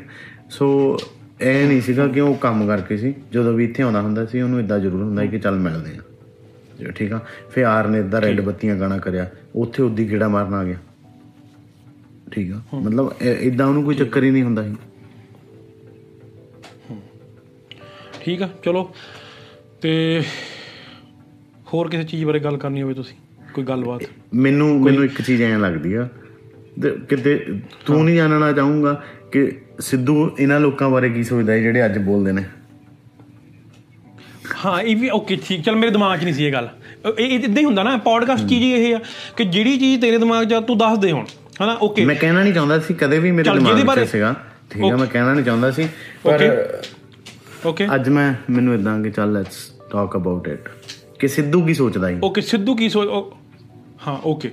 ਸੋ ਇਹ ਨਹੀਂ ਸੀਗਾ ਕਿ ਉਹ ਕੰਮ ਕਰਕੇ ਸੀ। ਜਦੋਂ ਵੀ ਇੱਥੇ ਆਉਂਦਾ ਹੁੰਦਾ ਸੀ ਉਹਨੂੰ ਇਦਾਂ ਜ਼ਰੂਰ ਹੁੰਦਾ ਕਿ ਚੱਲ ਮਿਲਦੇ ਆ ਠੀਕ ਆ? ਫਿਰ ਆਰ ਨੇ ਇਦਾਂ ਰੈੱਡ ਬੱਤੀਆਂ ਗਾਣਾ ਕਰਿਆ। ਉੱਥੇ ਉਦੀ ਕੀੜਾ ਮਾਰਨ ਆ ਗਿਆ। ਠੀਕ ਆ। ਮਤਲਬ ਇਦਾਂ ਉਹਨੂੰ ਕੋਈ ਚੱਕਰ ਹੀ ਨਹੀਂ ਹੁੰਦਾ ਸੀ। ਠੀਕ ਆ ਚਲੋ। ਤੇ ਹੋਰ ਕਿਸੇ ਚੀਜ਼ ਬਾਰੇ ਗੱਲ ਕਰਨੀ ਹੋਵੇ ਤੁਸੀਂ? ਕੋਈ ਗੱਲਬਾਤ? ਮੈਨੂੰ ਮੈਨੂੰ ਇੱਕ ਚੀਜ਼ ਐਂ ਲੱਗਦੀ ਆ। ਕਿਤੇ ਤੂੰ ਨਹੀਂ ਜਾਣਨਾ ਚਾਹੂੰਗਾ ਕਿ ਸਿੱਧੂ ਇਹਨਾਂ ਲੋਕਾਂ ਬਾਰੇ ਕੀ ਸੋਚਦਾ ਹੈ ਜਿਹੜੇ ਅੱਜ ਬੋਲਦੇ ਨੇ। ਹਾਂ ਇਹ ਵੀ ਓਕੇ ਠੀਕ। ਚਲ ਮੇਰੇ ਦਿਮਾਗ 'ਚ ਨਹੀਂ ਸੀ ਇਹ ਗੱਲ। ਇਹ ਇਦਾਂ ਹੀ ਹੁੰਦਾ ਨਾ ਪੋਡਕਾਸਟ ਚੀਜ਼ ਇਹ ਆ ਕਿ ਜਿਹੜੀ ਚੀਜ਼ ਤੇਰੇ ਦਿਮਾਗ 'ਚ ਤੂੰ ਦੱਸ ਦੇ ਹੁਣ। ਹਨਾ ਓਕੇ ਮੈਂ ਕਹਿਣਾ ਨਹੀਂ ਚਾਹੁੰਦਾ ਸੀ ਕਦੇ ਵੀ ਮੇਰੇ ਦਿਮਾਗ ਬਾਰੇ- 'ਚ ਸੀਗਾ। ਠੀਕ ਆ ਮੈਂ ਕਹਿਣਾ ਨਹੀਂ ਚਾਹੁੰਦਾ ਸੀ ਪਰ ਓਕੇ ਅੱਜ ਮੈਂ ਮੈਨੂੰ ਇਦਾਂ ਕਿ ਚੱਲ ਲੈਟਸ ਟਾਕ ਅਬਾਊਟ ਇਟ ਕਿ ਸਿੱਧੂ ਕੀ ਸੋਚਦਾ ਹੈ ਓਕੇ ਸਿੱਧੂ ਕੀ ਸੋਚ ਹਾਂ ਓਕੇ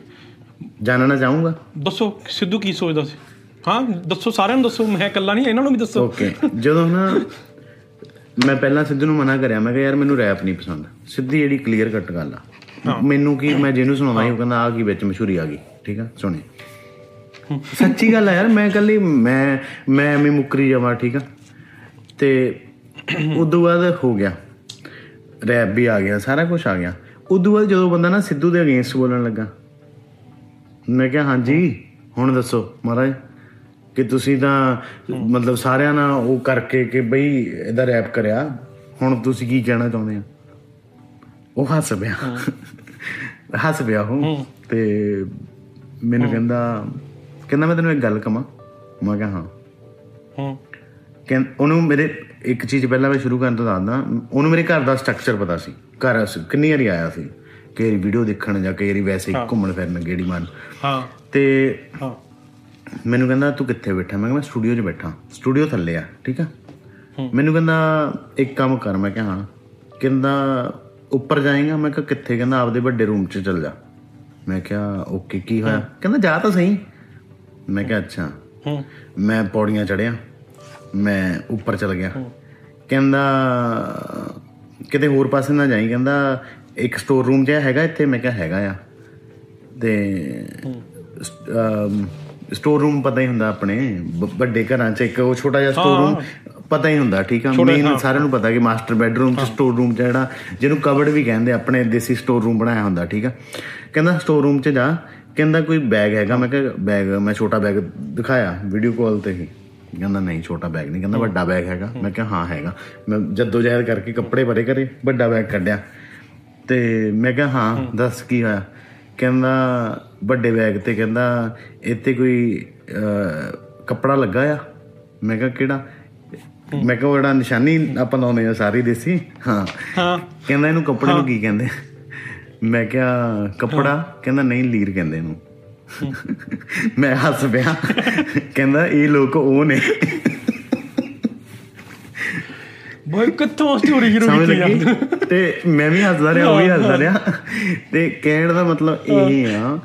ਜਾਣਨਾ ਚਾਹੂੰਗਾ? ਦੱਸੋ ਸਿੱਧੂ ਕੀ ਸੋਚਦਾ ਸੀ? ਹਾਂ ਦੱਸੋ ਸਾਰਿਆਂ ਨੂੰ ਦੱਸੋ ਮੈਂ ਇਕੱਲਾ ਨਹੀਂ ਇਹਨਾਂ ਨੂੰ ਵੀ ਦੱਸੋ। ਓਕੇ ਜਦੋਂ ਨਾ ਮੈਂ ਪਹਿਲਾਂ ਸਿੱਧੂ ਨੂੰ ਮਨਾ ਕਰਿਆ ਮੈਂ ਕਿਹਾ ਯਾਰ ਮੈਨੂੰ ਰੈਪ ਨਹੀਂ ਪਸੰਦ। ਸਿੱਧੀ ਜਿਹੜੀ ਕਲੀਅਰ ਕੱਟ ਗੱਲ ਆ। ਮੈਨੂੰ ਕੀ ਮੈਂ ਜਿਹਨੂੰ ਸੁਣਾਉਂਦਾ ਸੀ ਉਹ ਕਹਿੰਦਾ ਆ ਕੀ ਵਿੱਚ ਮਸ਼ਹੂਰੀ ਆ ਗਈ। ਠੀਕ ਆ ਸੁਣੇ। ਸੱਚੀ ਗੱਲ ਆ ਯਾਰ ਮੈਂ ਕੱਲੀ ਮੈਂ ਮੈਂ ਐਵੇਂ ਮੁੱਕਰੀ ਜਾਵਾਂ ਠੀਕ ਆ? ਤੇ ਉਦੋਂ ਬਾਅਦ ਹੋ ਗਿਆ। ਰੈਪ ਵੀ ਆ ਗਿਆ ਸਾਰਾ ਕੁਝ ਆ ਗਿਆ। ਉਦੋਂ ਬਾਅਦ ਜਦੋਂ ਬੰਦਾ ਨਾ ਸਿੱਧੂ ਦੇ ਅਗੇਂਸਟ ਬੋਲਣ ਲੱਗਾ ਮੈਂ ਕਿਹਾ ਹਾਂਜੀ ਹੁਣ ਦੱਸੋ ਮਹਾਰਾਜ ਕਿ ਤੁਸੀਂ ਤਾਂ ਮਤਲਬ ਸਾਰਿਆਂ ਨਾਲ ਉਹ ਕਰਕੇ ਕਿ ਬਈ ਇਹਦਾ ਰੈਪ ਕਰਿਆ ਹੁਣ ਤੁਸੀਂ ਕੀ ਕਹਿਣਾ ਚਾਹੁੰਦੇ ਆ? ਉਹ ਹੱਸ ਪਿਆ। ਹੱਸ ਪਿਆ ਉਹ। ਤੇ ਮੈਨੂੰ ਕਹਿੰਦਾ ਕਹਿੰਦਾ ਮੈਂ ਤੈਨੂੰ ਇੱਕ ਗੱਲ ਕਵਾਂ ਮੈਂ ਕਿਹਾ ਹਾਂ। ਹੂੰ। ਕਹਿੰ ਉਹਨੂੰ ਮੇਰੇ ਇੱਕ ਚੀਜ਼ ਪਹਿਲਾਂ ਮੈਂ ਸ਼ੁਰੂ ਕਰਨ ਤੋਂ ਦੱਸਦਾ ਉਹਨੂੰ ਮੇਰੇ ਘਰ ਦਾ ਸਟਰਕਚਰ ਪਤਾ ਸੀ। ਘਰ ਅਸ- ਕਿੰਨੀ ਵਾਰੀ ਆਇਆ ਸੀ ਕਿ ਵੀਡੀਓ ਦੇਖਣ ਜਾਂ ਕਈ ਵਾਰੀ ਵੈਸੇ ਘੁੰਮਣ ਫਿਰਨ ਗੇੜੀ ਮਾਰਨ। ਹਾਂ। ਤੇ ਹਾਂ। ਮੈਨੂੰ ਕਹਿੰਦਾ ਤੂੰ ਕਿੱਥੇ ਬੈਠਾ? ਮੈਂ ਕਿਹਾ ਮੈਂ ਸਟੂਡੀਓ 'ਚ ਬੈਠਾ। ਸਟੂਡੀਓ ਥੱਲੇ ਆ ਠੀਕ ਆ? ਮੈਨੂੰ ਕਹਿੰਦਾ ਇੱਕ ਕੰਮ ਕਰ। ਮੈਂ ਕਿਹਾ ਹਾਂ। ਕਹਿੰਦਾ ਉੱਪਰ ਜਾਏਗਾ? ਮੈਂ ਕਿਹਾ ਕਿੱਥੇ? ਕਹਿੰਦਾ ਆਪਦੇ ਵੱਡੇ ਰੂਮ 'ਚ ਚੱਲ ਜਾ। ਮੈਂ ਕਿਹਾ ਓਕੇ ਕੀ ਹੋਇਆ? ਕਹਿੰਦਾ ਜਾ ਤਾਂ ਸਹੀ। ਮੈਂ ਕਿਹਾ ਅੱਛਾ। ਹੂੰ। ਮੈਂ ਪੌੜੀਆਂ ਚੜਿਆ ਮੈਂ ਉੱਪਰ ਚਲ ਗਿਆ। ਕਹਿੰਦਾ ਕਿਤੇ ਹੋਰ ਪਾਸੇ ਨਾ ਜਾਈ। ਕਹਿੰਦਾ ਇੱਕ ਸਟੋਰ ਰੂਮ ਜਿਹਾ ਹੈਗਾ ਇੱਥੇ? ਮੈਂ ਕਿਹਾ ਹੈਗਾ ਆ। ਤੇ ਸਟੋਰ ਰੂਮ ਪਤਾ ਹੀ ਹੁੰਦਾ ਆਪਣੇ ਵੱਡੇ ਘਰਾਂ 'ਚ ਇੱਕ ਉਹ ਛੋਟਾ ਜਿਹਾ ਸਟੋਰ ਰੂਮ ਪਤਾ ਹੀ ਹੁੰਦਾ ਠੀਕ ਆ? ਮੇਨ ਸਾਰਿਆਂ ਨੂੰ ਪਤਾ ਕਿ ਮਾਸਟਰ ਬੈਡਰੂਮ 'ਚ ਸਟੋਰ ਰੂਮ ਜਿਹੜਾ ਜਿਹਨੂੰ ਕਬਰਡ ਵੀ ਕਹਿੰਦੇ ਆਪਣੇ ਦੇਸੀ ਸਟੋਰ ਰੂਮ ਬਣਾਇਆ ਹੁੰਦਾ ਠੀਕ ਆ? ਕਹਿੰਦਾ ਸਟੋਰ ਰੂਮ 'ਚ ਜਾ। ਕਹਿੰਦਾ ਕੋਈ ਬੈਗ ਹੈਗਾ ਮੈਂ ਕਿਹਾ ਬੈਗ ਮੈਂ ਛੋਟਾ ਬੈਗ ਦਿਖਾਇਆ ਵੀਡੀਓ ਕਾਲ ਤੇ ਹੀ। ਕਹਿੰਦਾ ਨਹੀਂ ਛੋਟਾ ਬੈਗ ਨਹੀਂ ਕਹਿੰਦਾ ਵੱਡਾ ਬੈਗ ਹੈਗਾ। ਮੈਂ ਕਿਹਾ ਹਾਂ ਹੈਗਾ। ਮੈਂ ਜੱਦੋ ਜਹਿਦ ਕਰਕੇ ਕੱਪੜੇ ਭਰੇ ਕਰੇ ਵੱਡਾ ਬੈਗ ਕੱਢਿਆ। ਤੇ ਮੈਂ ਕਿਹਾ ਹਾਂ ਦੱਸ ਕੀ ਹੋਇਆ? ਕਹਿੰਦਾ ਵੱਡੇ ਬੈਗ ਤੇ ਕਹਿੰਦਾ ਇੱਥੇ ਕੋਈ ਕੱਪੜਾ ਲੱਗਾ ਆ? ਮੈਂ ਕਿਹਾ ਕਿਹੜਾ? ਮੈਂ ਕਿਹਾ ਉਹ ਜਿਹੜਾ ਨਿਸ਼ਾਨੀ ਆਪਾਂ ਲਾਉਂਦੇ ਆ ਸਾਰੀ ਦੇਸੀ? ਹਾਂ। ਹਾਂ। ਕਹਿੰਦਾ ਇਹਨੂੰ ਕੱਪੜੇ ਨੂੰ ਕੀ ਕਹਿੰਦੇ? ਮੈਂ ਕਿਹਾ ਕੱਪੜਾ? ਕਹਿੰਦਾ ਨਹੀਂ ਲੀਰ ਕਹਿੰਦੇ ਇਹਨੂੰ। <laughs> ਮੈਂ ਹੱਸ ਪਿਆ। ਕਹਿੰਦਾ ਇਹ ਲੋਕ ਉਹ ਨੇ। ਬਈ ਕਿੱਥੋਂ ਸਟੋਰੀ ਸ਼ੁਰੂ ਕੀਤੀ ਯਾਰ? ਤੇ ਮੈਂ ਵੀ ਹੱਸਦਾ ਰਿਹਾ ਉਹ ਵੀ ਹੱਸਦਾ ਰਿਹਾ। ਤੇ ਕਹਿਣ ਦਾ ਮਤਲਬ ਇਹ ਆ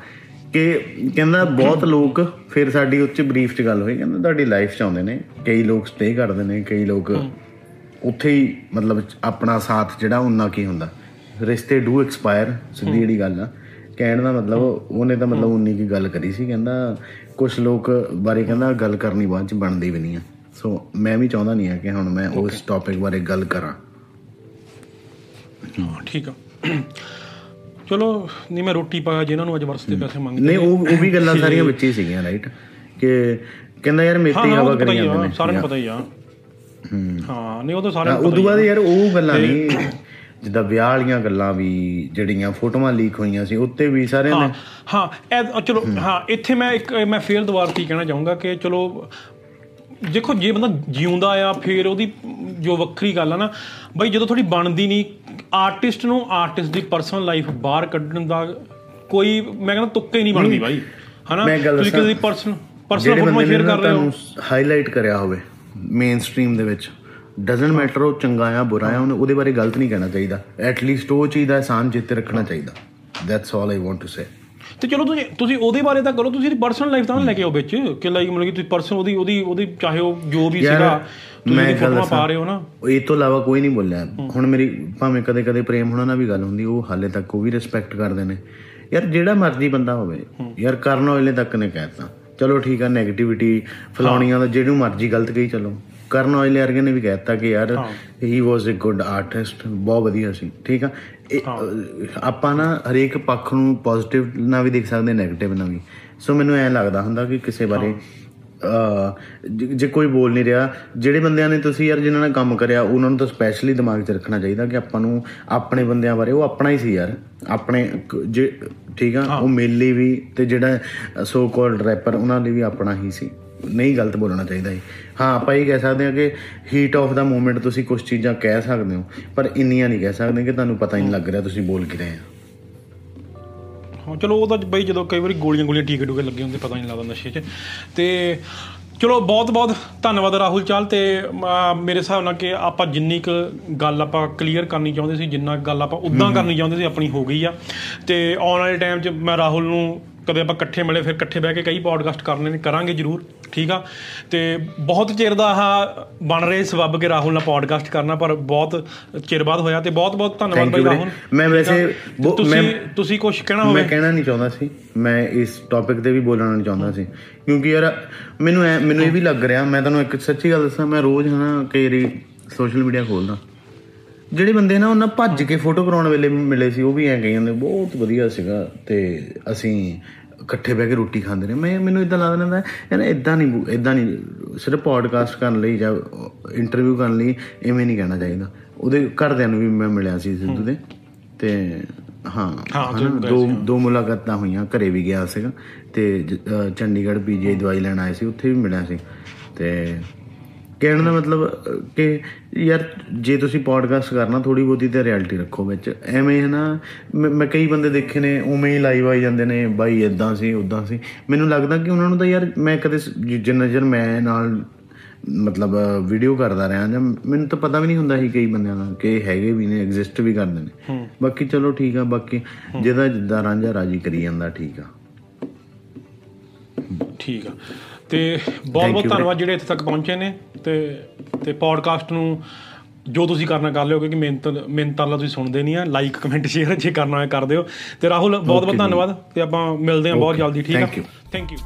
ਕਿ ਕਹਿੰਦਾ ਬਹੁਤ ਲੋਕ ਫਿਰ ਸਾਡੀ ਉੱਚ ਬਰੀਫ ਚ ਗੱਲ ਹੋਈ। ਕਹਿੰਦਾ ਤੁਹਾਡੀ ਲਾਈਫ ਚ ਆਉਂਦੇ ਨੇ। ਕਈ ਲੋਕ ਸਟੇ ਕਰਦੇ ਨੇ ਕਈ ਲੋਕ ਉੱਥੇ ਹੀ ਮਤਲਬ ਆਪਣਾ ਸਾਥ ਜਿਹੜਾ ਉਹਨਾਂ ਕੀ ਹੁੰਦਾ। ਰਿਸ਼ਤੇ ਡੂ ਐਕਸਪਾਇਰ ਸਿੱਧੀ ਜਿਹੜੀ ਗੱਲ ਆ। ਕਹਿਣ ਦਾ ਮਤਲਬ ਉਹਨੇ ਤਾਂ ਮਤਲਬ ਉਨੀ ਕੀ ਗੱਲ ਕਰੀ ਸੀ ਕਹਿੰਦਾ ਕੁਝ ਲੋਕ ਬਾਰੇ ਕਹਿੰਦਾ ਗੱਲ ਕਰਨੀ ਬਾਅਦ ਚ ਬਣਦੀ ਵੀ ਨਹੀਂ ਆ। ਸੋ ਮੈਂ ਵੀ ਚਾਹੁੰਦਾ ਨਹੀਂ ਆ ਕਿ ਹੁਣ ਮੈਂ ਉਸ ਟੌਪਿਕ ਬਾਰੇ ਗੱਲ ਕਰਾਂ। ਹਾਂ ਠੀਕ ਆ। ਚਲੋ ਨਹੀਂ ਮੈਂ ਰੋਟੀ ਪਾ ਜਿਨ੍ਹਾਂ ਨੂੰ ਅੱਜ ਵਰਸ ਦੇ ਪੈਸੇ ਮੰਗਦੇ ਨਹੀਂ ਉਹ ਉਹ ਵੀ ਗੱਲਾਂ ਸਾਰੀਆਂ ਵਿੱਚ ਹੀ ਸੀਗੀਆਂ ਰਾਈਟ ਕਿ ਕਹਿੰਦਾ ਯਾਰ ਮੇਤੀ ਹਵਾ ਕਰੀ ਜਾਂਦੇ ਆ ਨੇ। ਸਾਰਿਆਂ ਨੂੰ ਪਤਾ ਹੀ ਆ। ਹਾਂ। ਨਹੀਂ ਉਹ ਤਾਂ ਸਾਰਿਆਂ ਨੂੰ ਉਦੋਂ ਪਤਾ ਹੀ ਬਾਅਦ ਯਾਰ ਉਹ ਗੱਲਾਂ ਨਹੀਂ ਜਿੱਦਾਂ ਵਿਆਹ ਵਾਲੀਆਂ ਗੱਲਾਂ ਵੀ ਜਿਹੜੀਆਂ ਫੋਟੋਆਂ ਲੀਕ ਹੋਈਆਂ ਸੀ ਉੱਤੇ ਵੀ ਸਾਰਿਆਂ ਹਾਂ ਨੇ ਹਾਂ ਇਹ- ਚਲੋ ਹਾਂ। ਇੱਥੇ ਮੈਂ ਇੱਕ ਮੈਂ ਫੇਰ ਦੁਬਾਰਾ ਕੀ ਕਹਿਣਾ ਚਾਹੂੰਗਾ ਕਿ ਚਲੋ ਦੇਖੋ ਜੇ ਬੰਦਾ ਜਿਉਂਦਾ ਆ ਫਿਰ ਉਹਦੀ ਜੋ ਵੱਖਰੀ ਗੱਲ ਆ ਨਾ ਬਈ ਜਦੋਂ ਥੋੜੀ ਬਣਦੀ ਨਹੀਂ ਆਰਟਿਸਟ ਨੂੰ ਆਰਟਿਸਟ ਦੀ ਪਰਸਨਲ ਲਾਈਫ ਬਾਹਰ ਕੱਢਣ ਦਾ ਕੋਈ ਮੈਂ ਕਹਿੰਦਾ ਤੁੱਕੇ ਨਹੀਂ ਬਣਦੀ ਬਾਈ ਹਨਾ? ਤੁਸੀਂ ਕਿਸੇ ਦੀ ਪਰਸਨ ਪਰਸਨਲ ਜਿਹੜੇ ਫੋਟੋ ਸ਼ੇਅਰ ਕਰ ਰਹੇ ਹੋ। ਹਾਈਲਾਈਟ ਕਰਿਆ ਹੋਵੇ ਮੇਨ ਸਟ੍ਰੀਮ ਦੇ ਵਿੱਚ ਡਸਨਟ ਮੈਟਰ ਉਹ ਚੰਗਾ ਆ ਬੁਰਾ ਆ ਉਹਨੂੰ ਉਹਦੇ ਬਾਰੇ ਗਲਤ ਨਹੀਂ ਕਹਿਣਾ ਚਾਹੀਦਾ। ਐਟ ਲੀਸਟ ਉਹ ਚੀਜ਼ ਦਾ ਆਸਾਨ ਚਿੱਤੇ ਰੱਖਣਾ ਚਾਹੀਦਾ। That's all I want to say ਤੇ ਚਲੋ ਤੁਸੀਂ ਤੁਸੀਂ ਉਹਦੇ ਬਾਰੇ ਤਾਂ ਕਰੋ ਤੁਸੀਂ ਪਰਸਨਲ ਲਾਈਫ ਤਾਂ ਲੈ ਕੇ ਆਓ ਵਿੱਚ ਕਿ ਲਾਈਕ ਮਤਲਬ ਕਿ ਤੁਸੀਂ ਪਰਸਨ ਉਹਦੀ ਉਹਦੀ ਉਹਦੀ ਚਾਹੇ ਉਹ ਜੋ ਵੀ ਸੀਗਾ ਮੈਂ ਗੱਲ ਪਾ। ਰਹੇ ਹੋ ਨਾ। ਇਹ ਤੋਂ ਇਲਾਵਾ ਕੋਈ ਨਹੀਂ ਬੋਲਿਆ। ਹੁਣ ਮੇਰੀ ਭਾਵੇਂ ਕਦੇ ਕਦੇ ਪ੍ਰੇਮ ਹੋਣਾ ਨਾਲ ਵੀ ਗੱਲ ਹੁੰਦੀ ਉਹ ਹਾਲੇ ਤੱਕ ਉਹ ਵੀ ਰਿਸਪੈਕਟ ਕਰਦੇ ਨੇ। ਯਾਰ ਜਿਹੜਾ ਮਰਜ਼ੀ ਬੰਦਾ ਹੋਵੇ ਯਾਰ ਕਰਨ ਔਜਲੇ ਤੱਕ ਨੇ ਕਹਿਤਾ। ਚਲੋ ਠੀਕ ਆ 네ਗੇਟਿਵਿਟੀ ਫਲਾਉਣੀਆਂ ਦਾ ਜਿਹਨੂੰ ਮਰਜ਼ੀ ਗਲਤ ਕਹੀ ਚਲੋ। ਕਰਨ ਔਜਲੇ ਵਰਗੇ ਨੇ ਵੀ ਕਹਿਤਾ ਕਿ ਯਾਰ ਹੀ। ਵਾਸ ਅ ਗੁੱਡ ਆਰਟਿਸਟ ਬਹੁਤ ਵਧੀਆ ਸੀ ਠੀਕ ਆ? ਆਪਾਂ ਨਾ ਹਰੇਕ ਪੱਖ ਨੂੰ ਪੋਜ਼ਿਟਿਵ ਨਾਲ ਵੀ ਦੇਖ ਸਕਦੇ 네ਗੇਟਿਵ ਨਾਲ ਵੀ। ਸੋ ਮੈਨੂੰ ਐ ਲੱਗਦਾ ਹੁੰਦਾ ਕਿ ਕਿਸੇ ਬਾਰੇ ਜੇ ਕੋਈ ਬੋਲ ਨਹੀਂ ਰਿਹਾ ਜਿਹੜੇ ਬੰਦਿਆਂ ਨੇ ਤੁਸੀਂ ਯਾਰ ਜਿਨ੍ਹਾਂ ਨਾਲ ਕੰਮ ਕਰਿਆ ਉਹਨਾਂ ਨੂੰ ਤਾਂ ਸਪੈਸ਼ਲੀ ਦਿਮਾਗ 'ਚ ਰੱਖਣਾ ਚਾਹੀਦਾ ਕਿ ਆਪਾਂ ਨੂੰ ਆਪਣੇ ਬੰਦਿਆਂ ਬਾਰੇ ਉਹ ਆਪਣਾ ਹੀ ਸੀ ਯਾਰ। ਆਪਣੇ ਜੇ ਠੀਕ ਆ? ਉਹ ਮੇਲੇ ਵੀ ਤੇ ਜਿਹੜਾ ਸੋ ਕਾਲਡ ਰੈਪਰ ਉਹਨਾਂ ਲਈ ਵੀ ਆਪਣਾ ਹੀ ਸੀ। ਨਹੀਂ ਗਲਤ ਬੋਲਣਾ ਚਾਹੀਦਾ ਜੀ। ਹਾਂ ਆਪਾਂ ਇਹ ਕਹਿ ਸਕਦੇ ਹਾਂ ਕਿ ਹੀਟ ਆਫ ਦਾ ਮੂਮੈਂਟ ਤੁਸੀਂ ਕੁਝ ਚੀਜ਼ਾਂ ਕਹਿ ਸਕਦੇ ਹੋ ਪਰ ਇੰਨੀਆਂ ਨਹੀਂ ਕਹਿ ਸਕਦੇ ਕਿ ਤੁਹਾਨੂੰ ਪਤਾ ਹੀ ਨਹੀਂ ਲੱਗ ਰਿਹਾ ਤੁਸੀਂ ਬੋਲ ਕੀ ਰਹੇ ਆ। ਹਾਂ ਚਲੋ ਉਹ ਤਾਂ ਬਈ ਜਦੋਂ ਕਈ ਵਾਰੀ ਗੋਲੀਆਂ ਗੋਲੀਆਂ ਟੀਕੇ ਟੂਕੇ ਲੱਗੇ ਹੁੰਦੇ ਪਤਾ ਨਹੀਂ ਲੱਗਦਾ ਨਸ਼ੇ 'ਚ। ਤੇ ਚਲੋ ਬਹੁਤ ਬਹੁਤ ਧੰਨਵਾਦ ਰਾਹੁਲ ਚਾਲ ਤੇ ਮੇਰੇ ਹਿਸਾਬ ਨਾਲ ਕਿ ਆਪਾਂ ਜਿੰਨੀ ਕੁ ਗੱਲ ਆਪਾਂ ਕਲੀਅਰ ਕਰਨੀ ਚਾਹੁੰਦੇ ਸੀ ਜਿੰਨਾ ਗੱਲ ਆਪਾਂ ਉਦਾਂ ਕਰਨੀ ਚਾਹੁੰਦੇ ਸੀ ਆਪਣੀ ਹੋ ਗਈ ਆ। ਤੇ ਆਉਣ ਵਾਲੇ ਟਾਈਮ 'ਚ ਮੈਂ ਰਾਹੁਲ ਨੂੰ ਕਦੇ ਆਪਾਂ ਇਕੱਠੇ ਮਿਲੇ ਫਿਰ ਇਕੱਠੇ ਬਹਿ ਕੇ ਕਈ ਪੋਡਕਾਸਟ ਕਰਨੇ ਨੇ ਕਰਾਂਗੇ ਜ਼ਰੂਰ ਠੀਕ ਆ? ਤੇ ਬਹੁਤ ਚਿਰ ਦਾ ਆਹ ਬਣ ਰਹੇ ਸਬੱਬ ਕਿ ਰਾਹੁਲ ਨਾਲ ਪੋਡਕਾਸਟ ਕਰਨਾ ਪਰ ਬਹੁਤ ਚਿਰ ਬਾਅਦ ਹੋਇਆ ਤੇ ਬਹੁਤ ਬਹੁਤ ਧੰਨਵਾਦ ਬਾਈ। ਰਾਹੁਲ। ਮੈਂ ਵੈਸੇ ਤੁਸੀਂ ਤੁਸੀਂ ਕੁਝ ਕਹਿਣਾ ਹੋਵੇ? ਮੈਂ ਕਹਿਣਾ ਨਹੀਂ ਚਾਹੁੰਦਾ ਸੀ। ਮੈਂ ਇਸ ਟੌਪਿਕ ਤੇ ਵੀ ਬੋਲਣਾ ਨਹੀਂ ਚਾਹੁੰਦਾ ਸੀ। ਕਿਉਂਕਿ ਯਾਰ ਮੈਨੂੰ ਮੈਨੂੰ ਇਹ ਵੀ ਲੱਗ ਰਿਹਾ ਮੈਂ ਤੁਹਾਨੂੰ ਇੱਕ ਸੱਚੀ ਗੱਲ ਦੱਸਾਂ ਮੈਂ ਰੋਜ਼ ਹਨਾ ਕਈ ਸੋਸ਼ਲ ਮੀਡੀਆ ਖੋਲਦਾ। ਜਿਹੜੇ ਬੰਦੇ ਨਾ ਉਹਨਾਂ ਭੱਜ ਕੇ ਫੋਟੋ ਕਰਾਉਣ ਵੇਲੇ ਮਿਲੇ ਸੀ ਉਹ ਵੀ ਐਂ ਕਹੀ ਜਾਂਦੇ ਬਹੁਤ ਵਧੀਆ ਸੀਗਾ ਤੇ ਅਸੀਂ ਇਕੱਠੇ ਬਹਿ ਕੇ ਰੋਟੀ ਖਾਂਦੇ ਨੇ ਮੈਂ ਮੈਨੂੰ ਇਦਾਂ ਲੱਗਦਾ ਰਹਿੰਦਾ ਯਾਰ ਇਦਾਂ ਨਹੀਂ ਇਦਾਂ ਨਹੀਂ ਸਿਰਫ ਪੋਡਕਾਸਟ ਕਰਨ ਲਈ ਜਾਂ ਇੰਟਰਵਿਊ ਕਰਨ ਲਈ ਐਵੇਂ ਨਹੀਂ ਕਹਿਣਾ ਚਾਹੀਦਾ। ਉਹਦੇ ਘਰਦਿਆਂ ਨੂੰ ਵੀ ਮੈਂ ਮਿਲਿਆ ਸੀ ਸਿੱਧੂ ਦੇ ਤੇ ਹਾਂ ਦੋ ਦੋ ਮੁਲਾਕਾਤਾਂ ਹੋਈਆਂ ਘਰੇ ਵੀ ਗਿਆ ਸੀਗਾ ਤੇ ਚੰਡੀਗੜ੍ਹ ਪੀਜੀਆਈ ਦਵਾਈ ਲੈਣ ਆਏ ਸੀ ਉੱਥੇ ਵੀ ਮਿਲਿਆ ਸੀ ਤੇ ਕਹਿਣ ਦਾ ਮਤਲਬ ਕਿ ਯਾਰ ਜੇ ਤੁਸੀਂ ਪੋਡਕਾਸਟ ਕਰਨਾ ਥੋੜੀ ਬਹੁਤੀ ਤੇ ਰਿਐਲਿਟੀ ਰੱਖੋ ਵਿੱਚ। ਐਵੇਂ ਹੈ ਨਾ ਮੈਂ ਕਈ ਬੰਦੇ ਦੇਖੇ ਨੇ ਉਵੇਂ ਹੀ ਲਾਈਵ ਆਈ ਜਾਂਦੇ ਨੇ ਬਾਈ ਇਦਾਂ ਸੀ ਉਦਾਂ ਸੀ। ਮੈਨੂੰ ਲੱਗਦਾ ਕਿ ਉਹਨਾਂ ਨੂੰ ਤਾਂ ਯਾਰ ਮੈਂ ਕਦੇ ਜਿੰਨਾ ਚਿਰ ਮੈਂ ਨਾਲ ਮਤਲਬ ਵੀਡੀਓ ਕਰਦਾ ਰਿਹਾ ਜਾਂ ਮੈਨੂੰ ਤਾਂ ਪਤਾ ਵੀ ਨਹੀਂ ਹੁੰਦਾ ਸੀ ਕਈ ਬੰਦਿਆਂ ਦਾ ਕਿ ਹੈਗੇ ਵੀ ਨੇ ਐਗਜ਼ਿਸਟ ਵੀ ਕਰਦੇ ਨੇ। ਬਾਕੀ ਚਲੋ ਠੀਕ ਆ ਬਾਕੀ ਜਿਹਦਾ ਜਿੱਦਾਂ ਰਾਂਝਾ ਰਾਜੀ ਕਰੀ ਜਾਂਦਾ ਠੀਕ ਆ। ਠੀਕ ਆ। ਤੇ ਬਹੁਤ ਬਹੁਤ ਧੰਨਵਾਦ ਜਿਹੜੇ ਇੱਥੇ ਤੱਕ ਪਹੁੰਚੇ ਨੇ ਤੇ ਤੇ ਪੋਡਕਾਸਟ ਨੂੰ ਜੋ ਤੁਸੀਂ ਕਰਨਾ ਕਰ ਲਿਓ ਕਿਉਂਕਿ ਮਿਹਨਤ ਮਿਹਨਤ ਵਾਲਾ ਤੁਸੀਂ ਸੁਣਦੇ ਨਹੀਂ ਆ ਲਾਈਕ ਕਮੈਂਟ ਸ਼ੇਅਰ ਜੇ ਕਰਨਾ ਹੈ ਕਰ ਦਿਓ। ਤੇ ਰਾਹੁਲ ਬਹੁਤ ਬਹੁਤ ਧੰਨਵਾਦ ਤੇ ਆਪਾਂ ਮਿਲਦੇ ਹਾਂ ਬਹੁਤ ਜਲਦੀ ਠੀਕ ਆ. Thank you